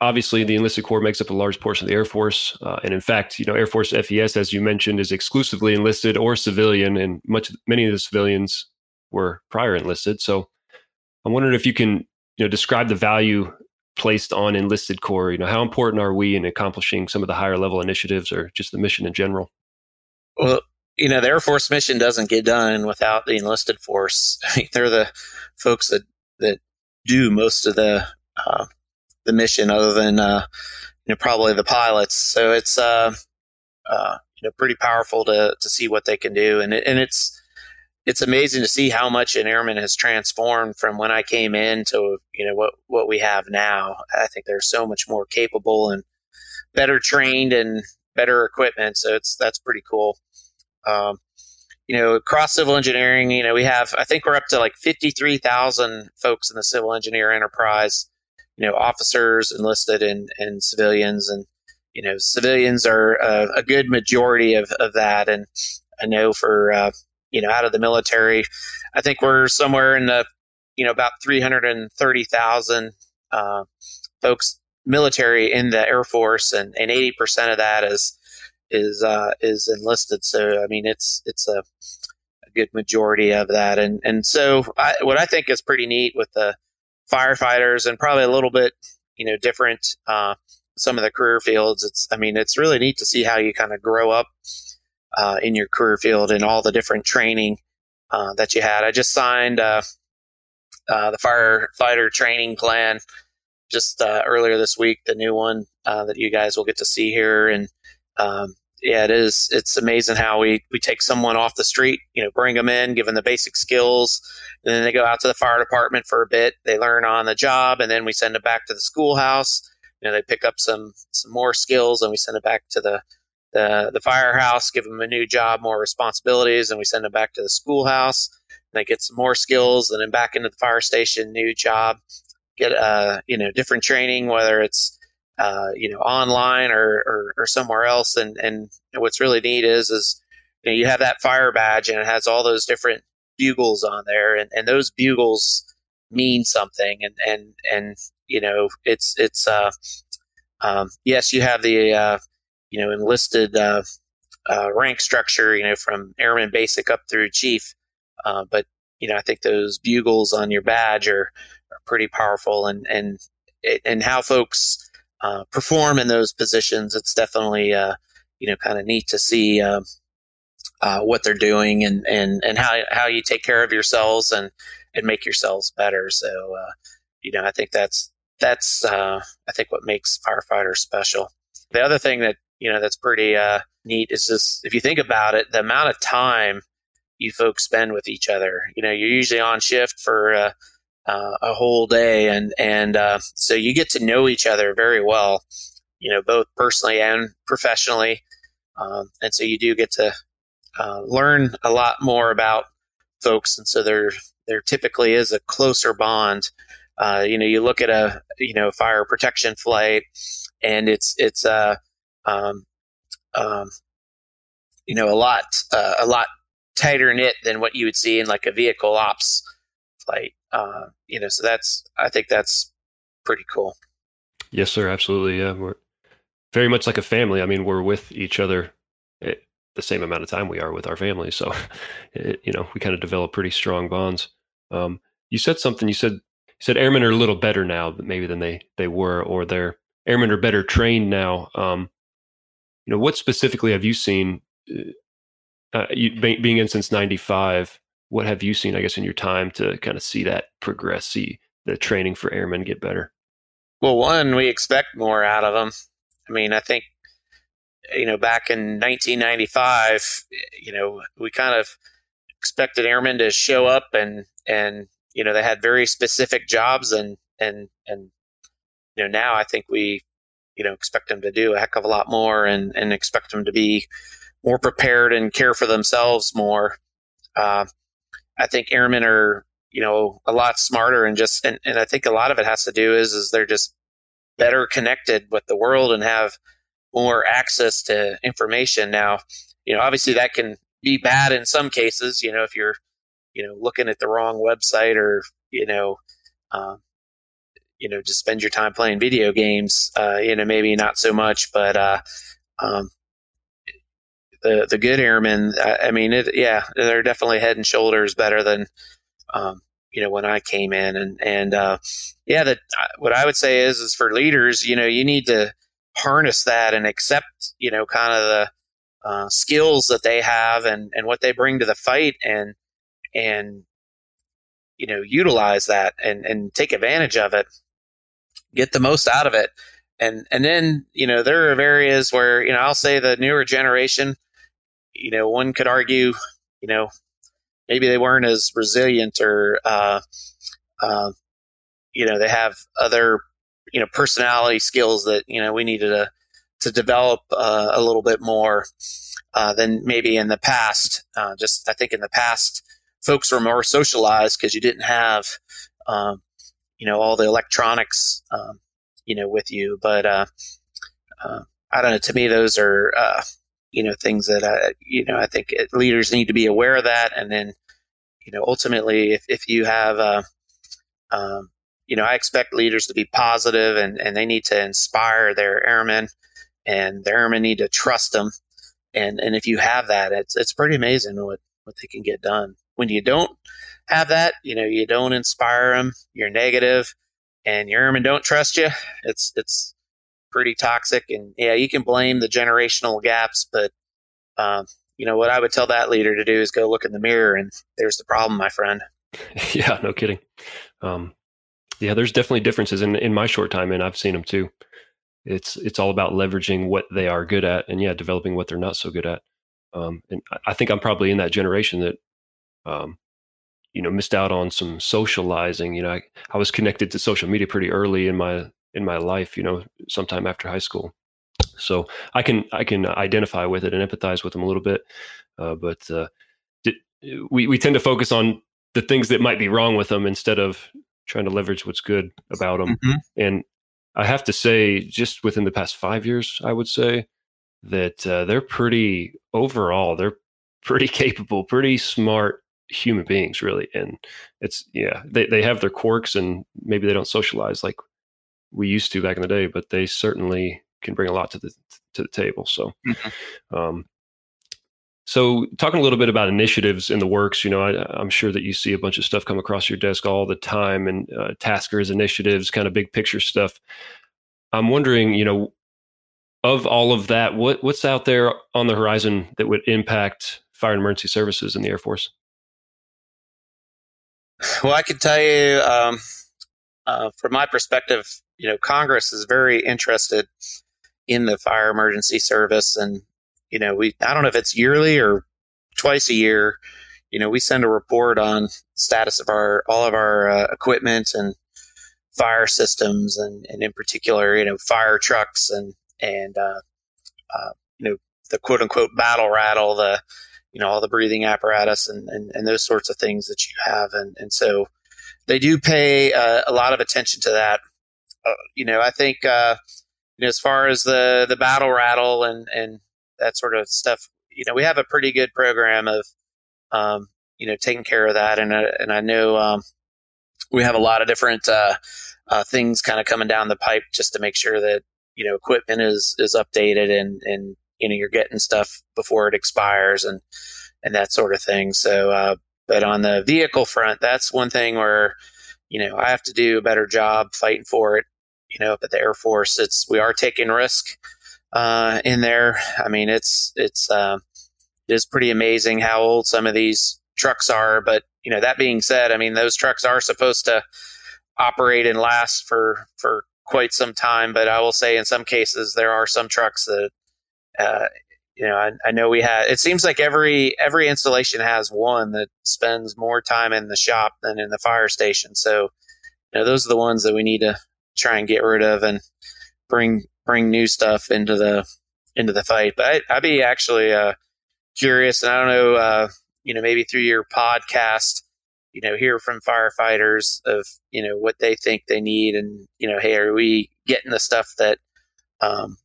obviously the enlisted corps makes up a large portion of the Air Force, uh, and in fact, you know, Air Force FES, as you mentioned, is exclusively enlisted or civilian, and much many of the civilians were prior enlisted. So I'm wondering if you can, you know, describe the value placed on enlisted corps. You know, how important are we in accomplishing some of the higher level initiatives, or just the mission in general? Well, you know, the Air Force mission doesn't get done without the enlisted force. [laughs] I mean, they're the folks that that do most of the uh, the mission, other than uh, you know probably the pilots. So it's uh, uh, you know pretty powerful to to see what they can do, and it, and it's it's amazing to see how much an airman has transformed from when I came in to you know what what we have now. I think they're so much more capable and better trained and better equipment. So it's that's pretty cool. Um, you know, across civil engineering, you know, we have, I think we're up to like 53,000 folks in the civil engineer enterprise, you know, officers enlisted and, and civilians. And, you know, civilians are a, a good majority of, of that. And I know for, uh, you know, out of the military, I think we're somewhere in the, you know, about 330,000 uh, folks military in the Air Force, and, and 80% of that is is uh, is enlisted. So I mean, it's it's a, a good majority of that, and and so I, what I think is pretty neat with the firefighters, and probably a little bit you know different uh, some of the career fields. It's I mean, it's really neat to see how you kind of grow up uh, in your career field and all the different training uh, that you had. I just signed uh, uh, the firefighter training plan just earlier this week, the new one that you guys will get to see here, and um, yeah, it is. It's amazing how we, we take someone off the street, you know, bring them in, give them the basic skills, and then they go out to the fire department for a bit. They learn on the job, and then we send them back to the schoolhouse. You know, they pick up some some more skills, and we send them back to the the, the firehouse, give them a new job, more responsibilities, and we send them back to the schoolhouse. And they get some more skills, and then back into the fire station, new job, get uh you know different training, whether it's uh, you know, online or, or, or, somewhere else. And, and what's really neat is, is you, know, you have that fire badge and it has all those different bugles on there and, and those bugles mean something. And, and, and, you know, it's, it's, uh, um, yes, you have the, uh, you know, enlisted, uh, uh, rank structure, you know, from airman basic up through chief. Uh, but, you know, I think those bugles on your badge are, are pretty powerful and, and, and how folks, uh, perform in those positions, it's definitely uh, you know kind of neat to see uh, uh, what they're doing and, and and how how you take care of yourselves and and make yourselves better. So uh, you know I think that's that's uh, I think what makes firefighters special. The other thing that you know that's pretty neat is just if you think about it, the amount of time you folks spend with each other. You know, you're usually on shift for uh, a whole day, and and uh, so you get to know each other very well, you know, both personally and professionally, um, and so you do get to uh, learn a lot more about folks, and so there there typically is a closer bond. Uh, you know, you look at a you know fire protection flight, and it's it's a uh, um, um, you know a lot uh, a lot tighter knit than what you would see in like a vehicle ops flight. Uh, you know, so that's I think that's pretty cool. Yes, sir. Absolutely. Yeah, we're very much like a family. I mean, we're with each other at the same amount of time we are with our family. So, [laughs] it, you know, we kind of develop pretty strong bonds. Um, you said something. You said you said airmen are a little better now, maybe than they they were, or their airmen are better trained now. Um, you know, what specifically have you seen? Uh, uh you, being in since '95, what have you seen, I guess, in your time to kind of see that progress, see the training for airmen get better? Well, one, we expect more out of them. I mean, I think, you know, back in 1995, you know, we kind of expected airmen to show up and, and, you know, they had very specific jobs and, and, and, you know, now I think we, you know, expect them to do a heck of a lot more and, and expect them to be more prepared and care for themselves more. Uh, I think airmen are, you know, a lot smarter and just, and, and I think a lot of it has to do is, is they're just better connected with the world and have more access to information. Now, you know, obviously that can be bad in some cases, you know, if you're, you know, looking at the wrong website or, you know, um, you know, just spend your time playing video games, uh, you know, maybe not so much, but, uh, um, the, the good airmen, I, I mean, it, yeah, they're definitely head and shoulders better than, um, you know, when I came in and, and, uh, yeah, that what I would say is, is for leaders, you know, you need to harness that and accept, you know, kind of the, uh, skills that they have and, and what they bring to the fight and, and, you know, utilize that and, and take advantage of it, get the most out of it. And, and then, you know, there are areas where, you know, I'll say the newer generation, you know, one could argue, you know, maybe they weren't as resilient or, uh, uh, you know, they have other, you know, personality skills that, you know, we needed to, to develop uh, a little bit more uh, than maybe in the past. Uh, just, I think in the past, folks were more socialized because you didn't have, um, you know, all the electronics, um, you know, with you. But uh, I don't know. To me, those are you know things that I, you know I think leaders need to be aware of that, and then you know ultimately, if if you have uh, um, you know, I expect leaders to be positive and, and they need to inspire their airmen and their airmen need to trust them. And, and if you have that, it's, it's pretty amazing what, what they can get done. When you don't have that, you know, you don't inspire them, you're negative and your airmen don't trust you. It's, it's pretty toxic. And yeah, you can blame the generational gaps, but, um, you know, what I would tell that leader to do is go look in the mirror and there's the problem, my friend. [laughs] Yeah, no kidding. Um, yeah, there's definitely differences in in my short time, and I've seen them too. It's it's all about leveraging what they are good at, and yeah, developing what they're not so good at. Um, and I think I'm probably in that generation that, um, you know, missed out on some socializing. You know, I, I was connected to social media pretty early in my in my life. You know, sometime after high school, so I can I can identify with it and empathize with them a little bit. Uh, but uh, we we tend to focus on the things that might be wrong with them instead of trying to leverage what's good about them. Mm-hmm. And I have to say, just within the past five years, I would say that uh, they're pretty overall, they're pretty [laughs] capable, pretty smart human beings, really. And it's, yeah, they, they have their quirks and maybe they don't socialize like we used to back in the day, but they certainly can bring a lot to the to the table. So, mm-hmm. um, so, talking a little bit about initiatives in the works, you know, I, am sure that you see a bunch of stuff come across your desk all the time, and uh, taskers, initiatives, kind of big picture stuff. I'm wondering, you know, of all of that, what what's out there on the horizon that would impact fire and emergency services in the Air Force? Well, I can tell you, um, uh, from my perspective, you know, Congress is very interested in the fire emergency service and you know, we I don't know if it's yearly or twice a year. You know, we send a report on status of our all of our uh, equipment and fire systems, and, and in particular, you know, fire trucks and and uh, uh, you know the quote unquote battle rattle, the you know all the breathing apparatus and, and, and those sorts of things that you have, and and so they do pay uh, a lot of attention to that. Uh, you know, I think uh, you know as far as the the battle rattle and and that sort of stuff. You know, we have a pretty good program of, um, you know, taking care of that. And, uh, and I know, um, we have a lot of different, uh, uh, things kind of coming down the pipe just to make sure that, you know, equipment is, is updated and, and, you know, you're getting stuff before it expires and, and that sort of thing. So, uh, but on the vehicle front, that's one thing where, you know, I have to do a better job fighting for it. You know, up at the Air Force, it's we are taking risk uh, in there. I mean, it's it's uh, it is pretty amazing how old some of these trucks are. But you know, that being said, I mean, those trucks are supposed to operate and last for for quite some time, but I will say in some cases there are some trucks that, uh, you know, I, I know we had. It seems like every every installation has one that spends more time in the shop than in the fire station. So, you know, those are the ones that we need to try and get rid of and bring bring new stuff into the into the fight. But I, would be actually uh, curious, and I don't know, uh, you know, maybe through your podcast, you know, hear from firefighters of you know what they think they need, and you know, hey, are we getting the stuff that um,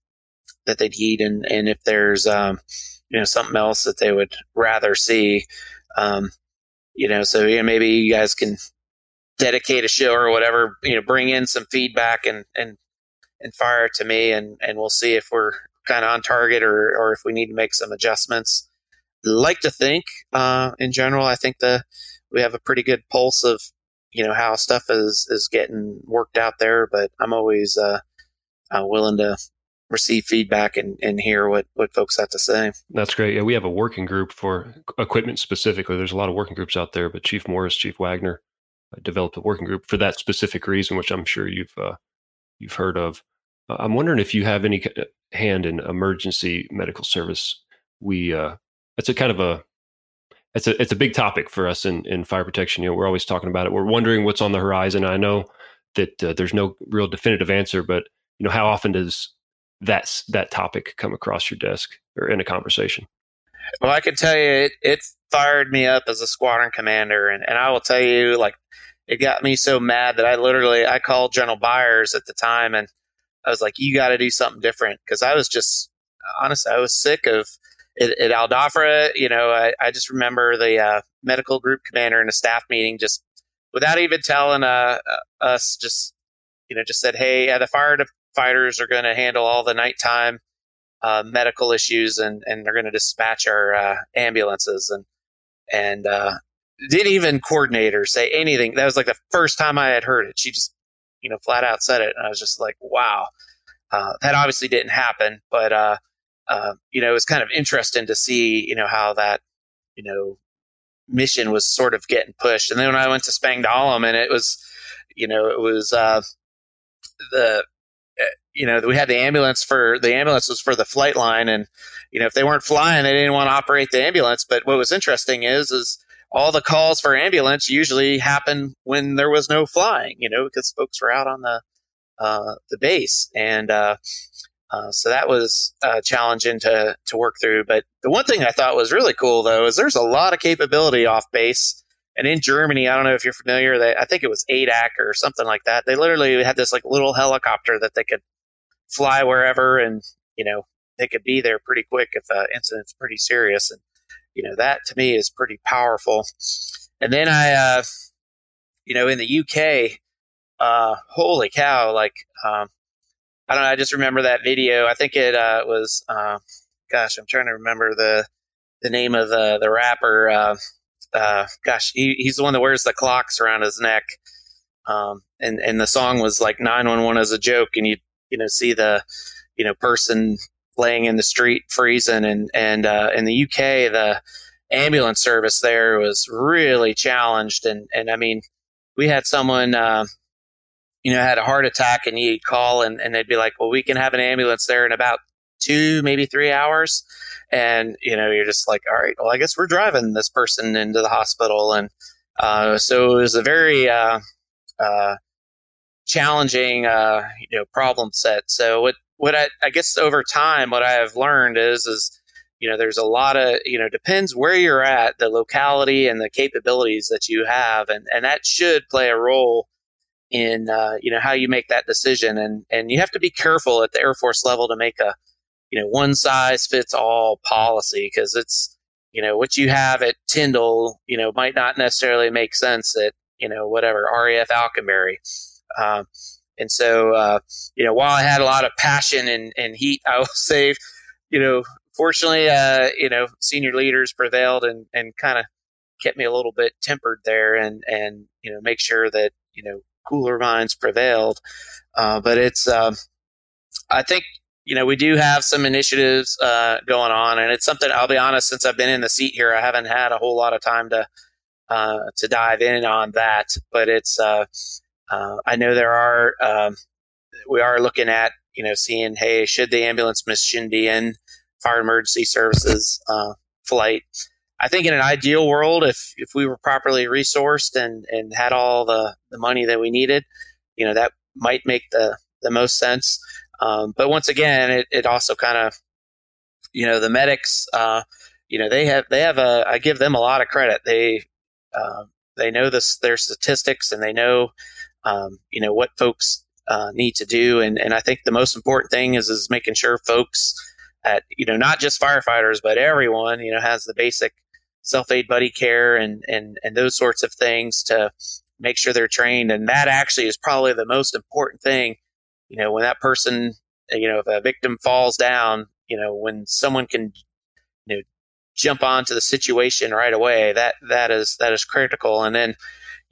that they need, and and if there's um, you know something else that they would rather see, um, you know, so yeah, maybe you guys can dedicate a show or whatever, you know, bring in some feedback and and and fire it to me, and and we'll see if we're kind of on target or or if we need to make some adjustments. Like to think, uh, in general, I think the we have a pretty good pulse of you know how stuff is is getting worked out there, but I'm always uh, uh, willing to receive feedback and, and hear what, what folks have to say. That's great. Yeah, we have a working group for equipment specifically. There's a lot of working groups out there, but Chief Morris, Chief Wagner developed a working group for that specific reason, which I'm sure you've uh, you've heard of. Uh, I'm wondering if you have any uh, hand in emergency medical service. We uh, it's a kind of a it's a it's a big topic for us in in fire protection. You know, we're always talking about it. We're wondering what's on the horizon. I know that uh, there's no real definitive answer, but you know, how often does that that topic come across your desk or in a conversation? Well, I can tell you, it, it fired me up as a squadron commander, and, and I will tell you, like, it got me so mad that I literally I called General Byers at the time, and I was like, "You got to do something different," because I was just honestly, I was sick of it at Al Dhafra. You know, I, I just remember the uh, medical group commander in a staff meeting just without even telling uh, uh us, just you know, just said, "Hey, uh, the fire fighters are going to handle all the nighttime uh, medical issues and, and they're going to dispatch our uh, ambulances and and uh, didn't even coordinate or say anything. That was like the first time I had heard it. She just you know flat out said it, and I was just like, wow. Uh, that obviously didn't happen, but uh, uh, you know it was kind of interesting to see you know how that you know mission was sort of getting pushed. And then when I went to Spangdahlem, and it was you know it was uh, the you know, we had the ambulance for the ambulance was for the flight line, and you know, if they weren't flying, they didn't want to operate the ambulance. But what was interesting is, is all the calls for ambulance usually happen when there was no flying, you know, because folks were out on the uh, the base, and uh, uh, so that was uh, challenging to to work through. But the one thing I thought was really cool though is there's a lot of capability off base. And in Germany, I don't know if you're familiar, they, I think it was ADAC or something like that. They literally had this like little helicopter that they could fly wherever and, you know, they could be there pretty quick if an incident's pretty serious. And, you know, that to me is pretty powerful. And then I, uh, you know, in the UK, uh, holy cow, like, um, I don't know, I just remember that video. I think it, uh, was, uh, gosh, I'm trying to remember the, the name of the, the rapper. Uh, uh, gosh, he, he's the one that wears the clocks around his neck. Um, and, and the song was like 911 as a joke. And you you know see the you know person laying in the street freezing and and uh, in the UK the ambulance service there was really challenged. And and I mean we had someone uh, you know had a heart attack and you'd call and, and they'd be like well we can have an ambulance there in about two maybe three hours. And you know you're just like all right well I guess we're driving this person into the hospital. And uh, so it was a very uh, uh, challenging uh, you know problem set. So what what I, I guess over time what I have learned is is you know there's a lot of you know depends where you're at the locality and the capabilities that you have and and that should play a role in uh, you know how you make that decision and and you have to be careful at the Air Force level to make a you know one size fits all policy because it's you know what you have at Tyndall you know might not necessarily make sense at you know whatever RAF Alconbury. Um, and so, uh, you know, while I had a lot of passion and, and heat, I will [laughs] say, you know, fortunately, uh, you know, senior leaders prevailed and, and kind of kept me a little bit tempered there and, and, you know, make sure that, you know, cooler minds prevailed. Uh, but it's, um, I think, you know, we do have some initiatives uh, going on, and it's something. I'll be honest. Since I've been in the seat here, I haven't had a whole lot of time to uh, to dive in on that. But it's uh, uh, I know there are um, we are looking at you know seeing hey should the ambulance mission be in fire emergency services uh, flight I think in an ideal world, if if we were properly resourced and and had all the the money that we needed, you know, that might make the the most sense. Um, but once again, it, it also kind of, you know, the medics, uh, you know, they have they have a I give them a lot of credit. They uh, they know this their statistics and they know, um, you know, what folks uh, need to do. And and I think the most important thing is is making sure folks at you know not just firefighters but everyone you know has the basic self aid buddy care and, and, and those sorts of things to make sure they're trained. And that actually is probably the most important thing. You know, when that person, you know, if a victim falls down, you know, when someone can, you know, jump onto the situation right away, that, that is, that is critical. And then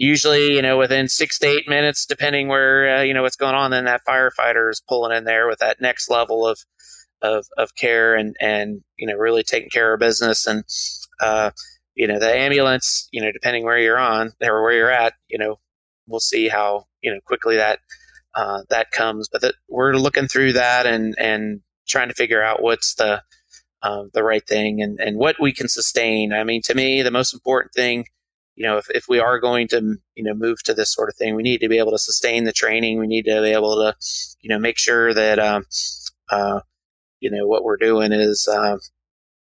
usually, you know, within six to eight minutes, depending where, uh, you know, what's going on, then that firefighter is pulling in there with that next level of, of, of care and, and, you know, really taking care of business. And, uh, you know, the ambulance, you know, depending where you're on or where you're at, you know, we'll see how, you know, quickly that, uh, that comes. But that we're looking through that and, and trying to figure out what's the, uh, the right thing and, and what we can sustain. I mean, to me, the most important thing, you know, if, if we are going to, you know, move to this sort of thing, we need to be able to sustain the training. We need to be able to, you know, make sure that, um, uh, you know, what we're doing is, uh,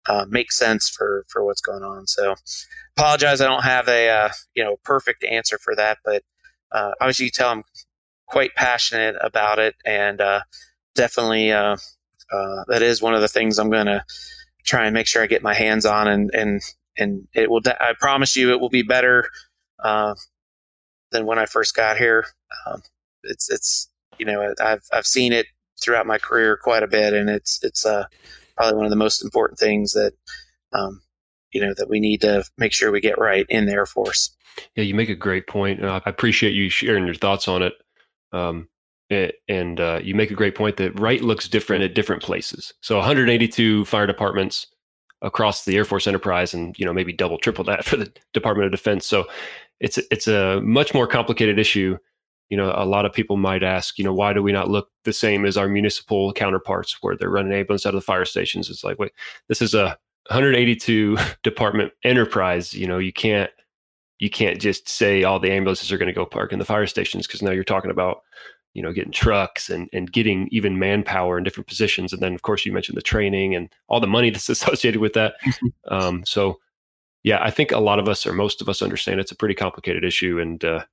uh, make sense for for what's going on. So, apologize, I don't have a uh, you know perfect answer for that, but uh, obviously you tell I'm quite passionate about it, and uh, definitely uh, uh, that is one of the things I'm going to try and make sure I get my hands on, and and and it will. I promise you, it will be better than when I first got here. Um, it's it's you know I've I've seen it throughout my career quite a bit, and it's it's uh probably one of the most important things that um, you know that we need to make sure we get right in the Air Force. Yeah, you make a great point. Uh, I appreciate you sharing your thoughts on it. Um, it and uh, you make a great point that right looks different at different places. So 182 fire departments across the Air Force enterprise, and you know maybe double, triple that [laughs] for the Department of Defense. So it's it's a much more complicated issue you know, a lot of people might ask, you know, why do we not look the same as our municipal counterparts where they're running ambulance out of the fire stations? It's like, wait, this is a 182 [laughs] department enterprise. You know, you can't you can't just say all the ambulances are going to go park in the fire stations because now you're talking about you know getting trucks and and getting even manpower in different positions and then of course you mentioned the training and all the money [laughs] that's associated with that um, so yeah i think a lot of us or most of us understand it's a pretty complicated issue and uh,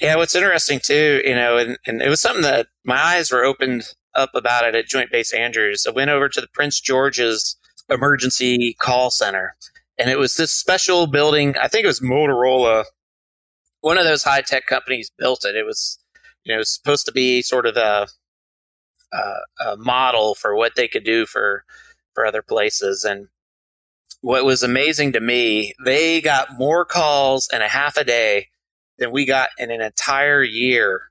yeah, what's interesting too, you know, and, and it was something that my eyes were opened up about it at Joint Base Andrews. I went over to the Prince George's emergency call center, and it was this special building. I think it was Motorola. One of those high tech companies built it. It was, you know, supposed to be sort of a, a, a model for what they could do for for other places. And what was amazing to me, they got more calls in a half a day than we got in an entire year.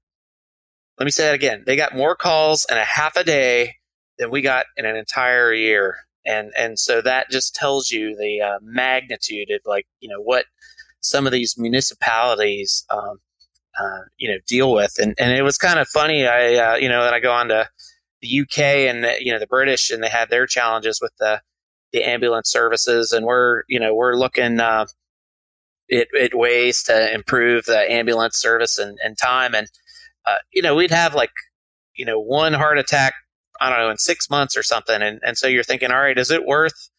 Let me say that again. They got more calls in a half a day than we got in an entire year. And, and so that just tells you the uh, magnitude of like, you know, what some of these municipalities, um, uh, you know, deal with. And, and it was kind of funny. I, uh, you know, that I go on to the UK and, the, you know, the British and they had their challenges with the, the ambulance services. And we're, you know, we're looking, uh, it, it ways to improve the ambulance service and, and time. And, uh, you know, we'd have like, you know, one heart attack, I don't know, in six months or something. And, and so you're thinking, all right, is it worth,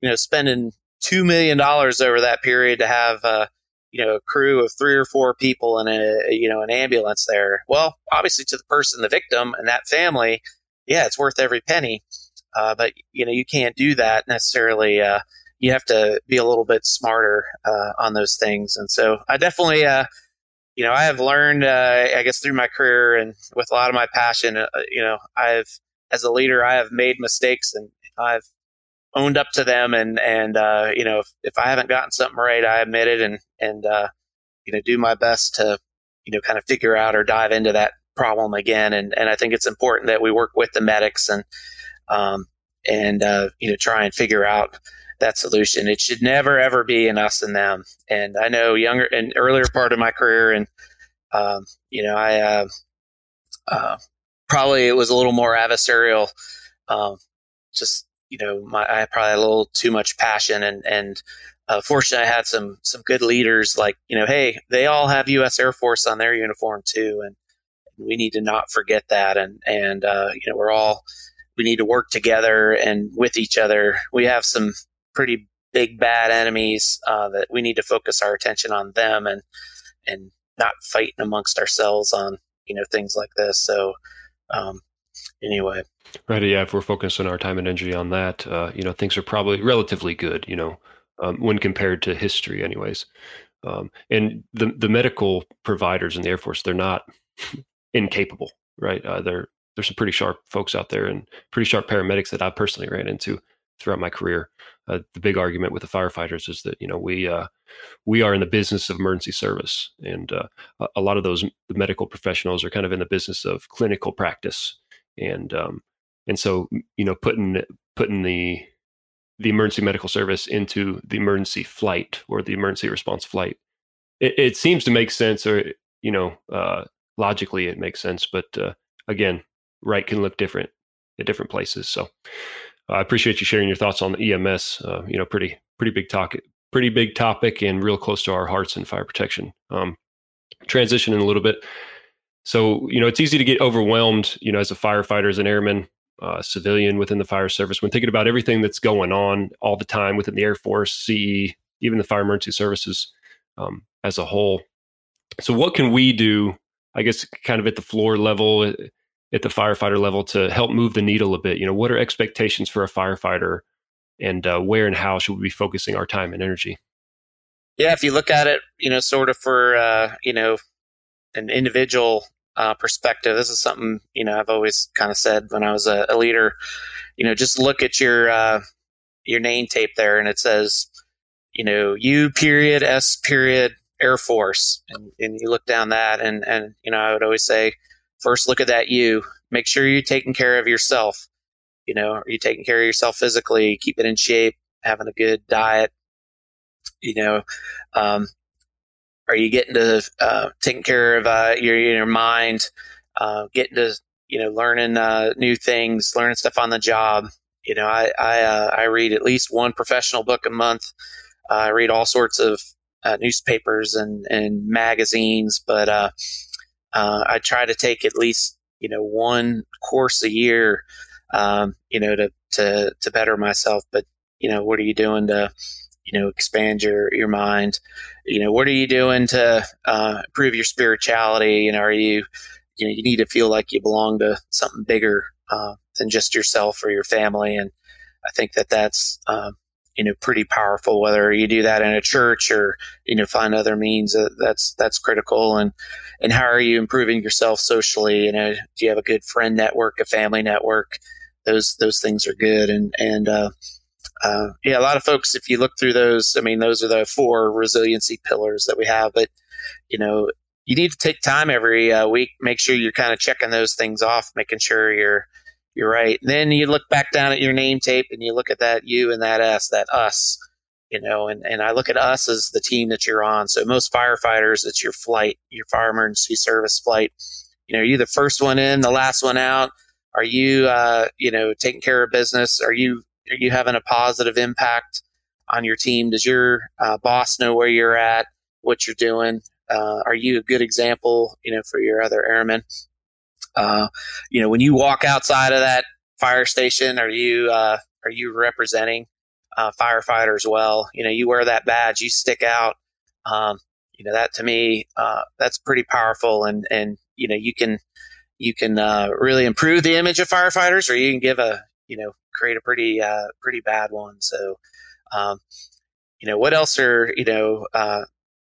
you know, spending $2 million over that period to have, uh, you know, a crew of three or four people in a, you know, an ambulance there? Well, obviously to the person, the victim and that family, yeah, it's worth every penny. Uh, but, you know, you can't do that necessarily, uh, you have to be a little bit smarter uh, on those things. And so I definitely, uh, you know, I have learned, uh, I guess, through my career and with a lot of my passion, uh, you know, I've, as a leader, I have made mistakes and I've owned up to them. And, and, uh, you know, if, if I haven't gotten something right, I admit it and, and, uh, you know, do my best to, you know, kind of figure out or dive into that problem again. And, and I think it's important that we work with the medics and, um, and, you know, try and figure out, that solution. It should never ever be an us and them. And I know younger and earlier part of my career, and um, you know, I uh, uh, probably it was a little more adversarial. Um, just you know, my, I probably had a little too much passion, and and uh, fortunately, I had some some good leaders. Like you know, hey, they all have U.S. Air Force on their uniform too, and we need to not forget that. And and uh, you know, we're all we need to work together and with each other. We have some pretty big bad enemies uh, that we need to focus our attention on them and and not fighting amongst ourselves on you know things like this. So um, anyway, right? Yeah, if we're focusing our time and energy on that, uh, you know, things are probably relatively good. You know, um, when compared to history, anyways. Um, and the the medical providers in the Air Force, they're not [laughs] incapable, right? Uh, they're there's some pretty sharp folks out there and pretty sharp paramedics that I personally ran into throughout my career. Uh, the big argument with the firefighters is that you know we uh, we are in the business of emergency service, and uh, a lot of those medical professionals are kind of in the business of clinical practice, and um, and so you know putting putting the the emergency medical service into the emergency flight or the emergency response flight, it, it seems to make sense, or you know uh, logically it makes sense, but uh, again, right can look different at different places. So I appreciate you sharing your thoughts on the EMS. Uh, you know, pretty pretty big talk, pretty big topic, and real close to our hearts in fire protection. Um, transitioning a little bit. So you know, it's easy to get overwhelmed. You know, as a firefighter, as an airman, uh, civilian within the fire service, when thinking about everything that's going on all the time within the Air Force, CE, even the fire emergency services um, as a whole. So, what can we do? I guess, kind of at the floor level at the firefighter level to help move the needle a bit? You know, what are expectations for a firefighter, and uh, where and how should we be focusing our time and energy? Yeah, if you look at it, you know, sort of for uh, you know an individual uh, perspective, this is something you know I've always kind of said when I was a, a leader. You know, just look at your uh, your name tape there, and it says, you know, U period S period Air Force, and, and you look down that, and and you know, I would always say first look at that U. Make sure you're taking care of yourself. You know, are you taking care of yourself physically, keeping in shape, having a good diet? You know, um, are you getting to uh, taking care of uh, your your mind, uh, getting to you know learning uh, new things, learning stuff on the job? You know, I I, uh, I read at least one professional book a month. I read all sorts of uh, newspapers and and magazines, but uh, I try to take at least you know one course a year, um, you know, to to to better myself. But you know, what are you doing to you know expand your your mind? You know, what are you doing to uh, improve your spirituality? and are you you know you need to feel like you belong to something bigger uh, than just yourself or your family, and I think that that's um, you know pretty powerful. Whether you do that in a church or you know find other means uh, that's that's critical. And and how are you improving yourself socially? You know do you have a good friend network a family network? Those those things are good. And and uh, yeah a lot of folks if you look through those i mean those are the four resiliency pillars that we have but you know you need to take time every uh, week make sure you're kind of checking those things off making sure you're you're right. And then you look back down at your name tape and you look at that you and that us, that us, you know, and, and I look at us as the team that you're on. So most firefighters, it's your flight, your fire emergency service flight. You know, are you the first one in, the last one out? Are you, uh, you know, taking care of business? Are you, are you having a positive impact on your team? Does your uh, boss know where you're at, what you're doing? Uh, are you a good example, you know, for your other airmen? Uh, you know, when you walk outside of that fire station, are you uh, are you representing uh, firefighters well? You know, you wear that badge, you stick out. Um, you know, that to me, uh, that's pretty powerful, and and you know, you can you can really improve the image of firefighters, or you can give a you know create a pretty uh, pretty bad one. So, um, you know, what else are you know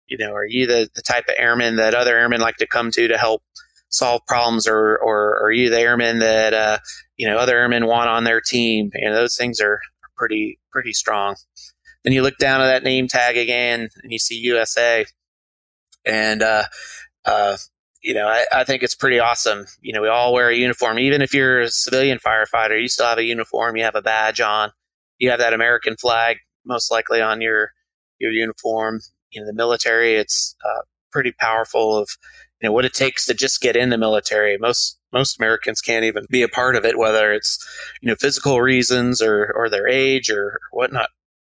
you know, are you the, the type of airman that other airmen like to come to to help solve problems, or or are you the airman that uh, you know other airmen want on their team? And those things are pretty pretty strong. Then you look down at that name tag again, and you see USA, and uh, uh, you know I, I think it's pretty awesome. You know, we all wear a uniform, even if you're a civilian firefighter, you still have a uniform, you have a badge on, you have that American flag most likely on your your uniform. You know, the military, it's uh, pretty powerful of you know what it takes to just get in the military. Most most Americans can't even be a part of it, whether it's you know physical reasons or or their age or whatnot,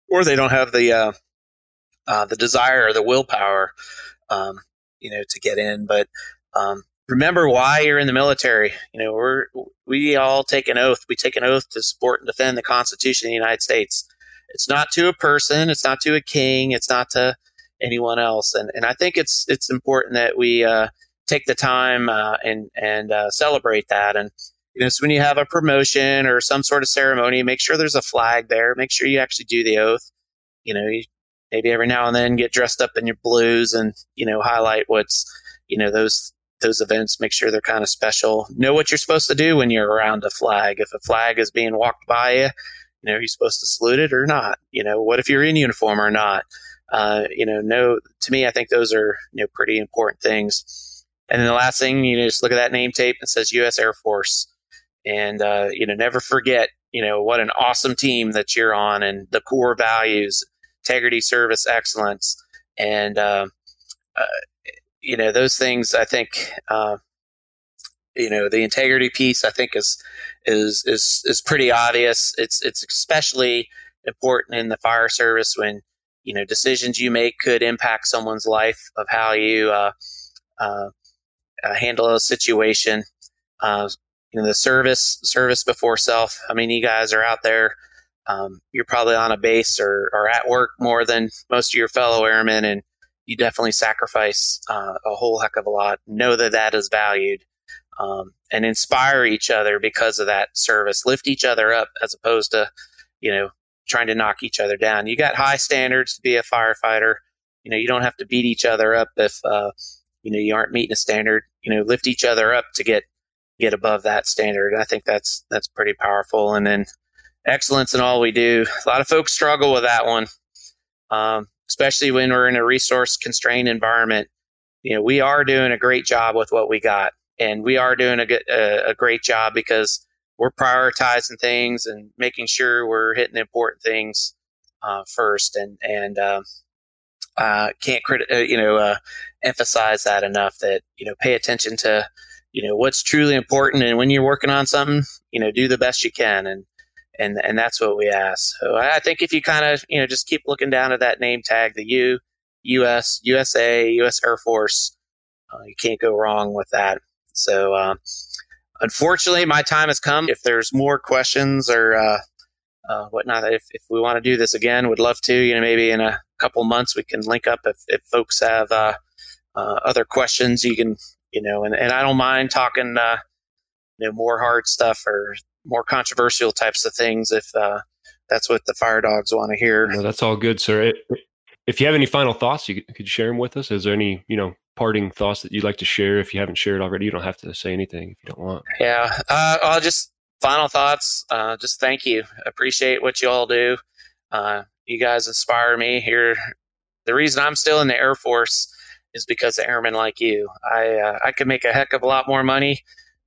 or they don't have the uh, uh, the desire or the willpower, um, you know, to get in. But um, remember why you're in the military. You know, we're we all take an oath. We take an oath to support and defend the Constitution of the United States. It's not to a person. It's not to a king. It's not to anyone else. And and I think it's it's important that we uh, take the time uh, and and uh, celebrate that. And you know, so when you have a promotion or some sort of ceremony, make sure there's a flag there. Make sure you actually do the oath. You know, you maybe every now and then get dressed up in your blues and you know highlight what's you know those those events, make sure they're kind of special. Know what you're supposed to do when you're around a flag. If a flag is being walked by you, you know, are supposed to salute it or not? You know, what if you're in uniform or not? Uh, you know, no, to me, I think those are, you know, pretty important things. And then the last thing, you know, just look at that name tape and says U.S. Air Force. And, uh, you know, never forget, you know, what an awesome team that you're on and the core values, integrity, service, excellence. And, uh, uh you know, those things I think, uh, you know, the integrity piece I think is, is, is, is pretty obvious. It's, it's especially important in the fire service when, you know, decisions you make could impact someone's life of how you, uh, uh, uh handle a situation. Uh, you know, the service, service before self. I mean, you guys are out there. Um, you're probably on a base or, or at work more than most of your fellow airmen, and you definitely sacrifice uh, a whole heck of a lot. Know that that is valued um, and inspire each other because of that service. Lift each other up as opposed to, you know, trying to knock each other down. You got high standards to be a firefighter. You know, you don't have to beat each other up if, uh, you know, you aren't meeting a standard. You know, lift each other up to get get above that standard. I think that's that's pretty powerful. And then excellence in all we do. A lot of folks struggle with that one. Um, especially when we're in a resource constrained environment. You know, we are doing a great job with what we got, and we are doing a, good, a, a great job because we're prioritizing things and making sure we're hitting the important things uh, first. And and uh, uh, can't crit- uh, you know uh, emphasize that enough that you know pay attention to you know what's truly important, and when you're working on something, you know do the best you can and and and that's what we ask. So I think if you kind of you know just keep looking down at that name tag, the U, U.S., USA, U.S. Air Force, uh, you can't go wrong with that. So uh, unfortunately, my time has come. If there's more questions or uh, uh whatnot, if, if we want to do this again, would love to. You know, maybe in a couple months we can link up if, if folks have uh, uh, other questions. You can you know, and, and I don't mind talking you know more hard stuff or more controversial types of things if uh, that's what the fire dogs want to hear. No, that's all good, sir. If you have any final thoughts, you could share them with us. Is there any you know parting thoughts that you'd like to share? If you haven't shared already, you don't have to say anything if you don't want. Yeah, uh, I'll just final thoughts. Uh, just thank you. Appreciate what you all do. Uh, you guys inspire me here. The reason I'm still in the Air Force is because of airmen like you. I uh, I could make a heck of a lot more money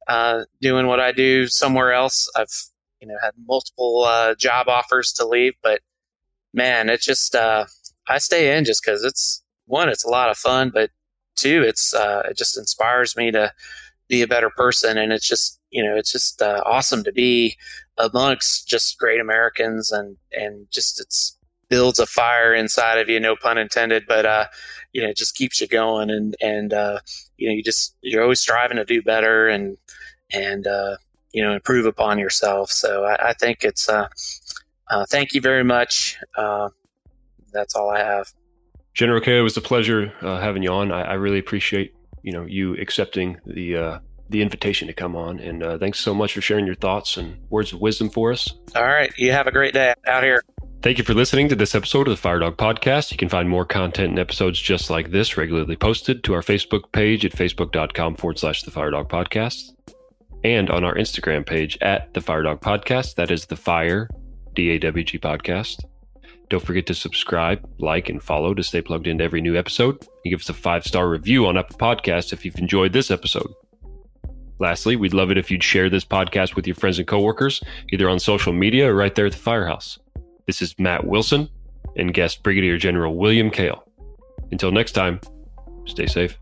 uh, doing what I do somewhere else. I've you know had multiple uh, job offers to leave, but man, it's just uh, I stay in just because it's one, it's a lot of fun, but two, it's uh, it just inspires me to be a better person, and it's just you know it's just uh, awesome to be amongst just great Americans, and and just it's builds a fire inside of you, no pun intended, but uh, you know, it just keeps you going and, and, uh, you know, you just, you're always striving to do better and, and, uh, you know, improve upon yourself. So I, I think it's, uh, uh, thank you very much. Uh, that's all I have. General K, it was a pleasure uh, having you on. I, I, really appreciate, you know, you accepting the, uh, the invitation to come on. And uh, thanks so much for sharing your thoughts and words of wisdom for us. All right. You have a great day out here. Thank you for listening to this episode of the FireDawg Podcast. You can find more content and episodes just like this regularly posted to our Facebook page at facebook.com forward slash the FireDawg Podcast and on our Instagram page at the FireDawg Podcast. That is the Fire D A W G Podcast. Don't forget to subscribe, like, and follow to stay plugged into every new episode. And give us a five star review on Apple Podcasts if you've enjoyed this episode. Lastly, we'd love it if you'd share this podcast with your friends and coworkers, either on social media or right there at the firehouse. This is Matt Wilson and guest Brigadier General William Kale. Until next time, stay safe.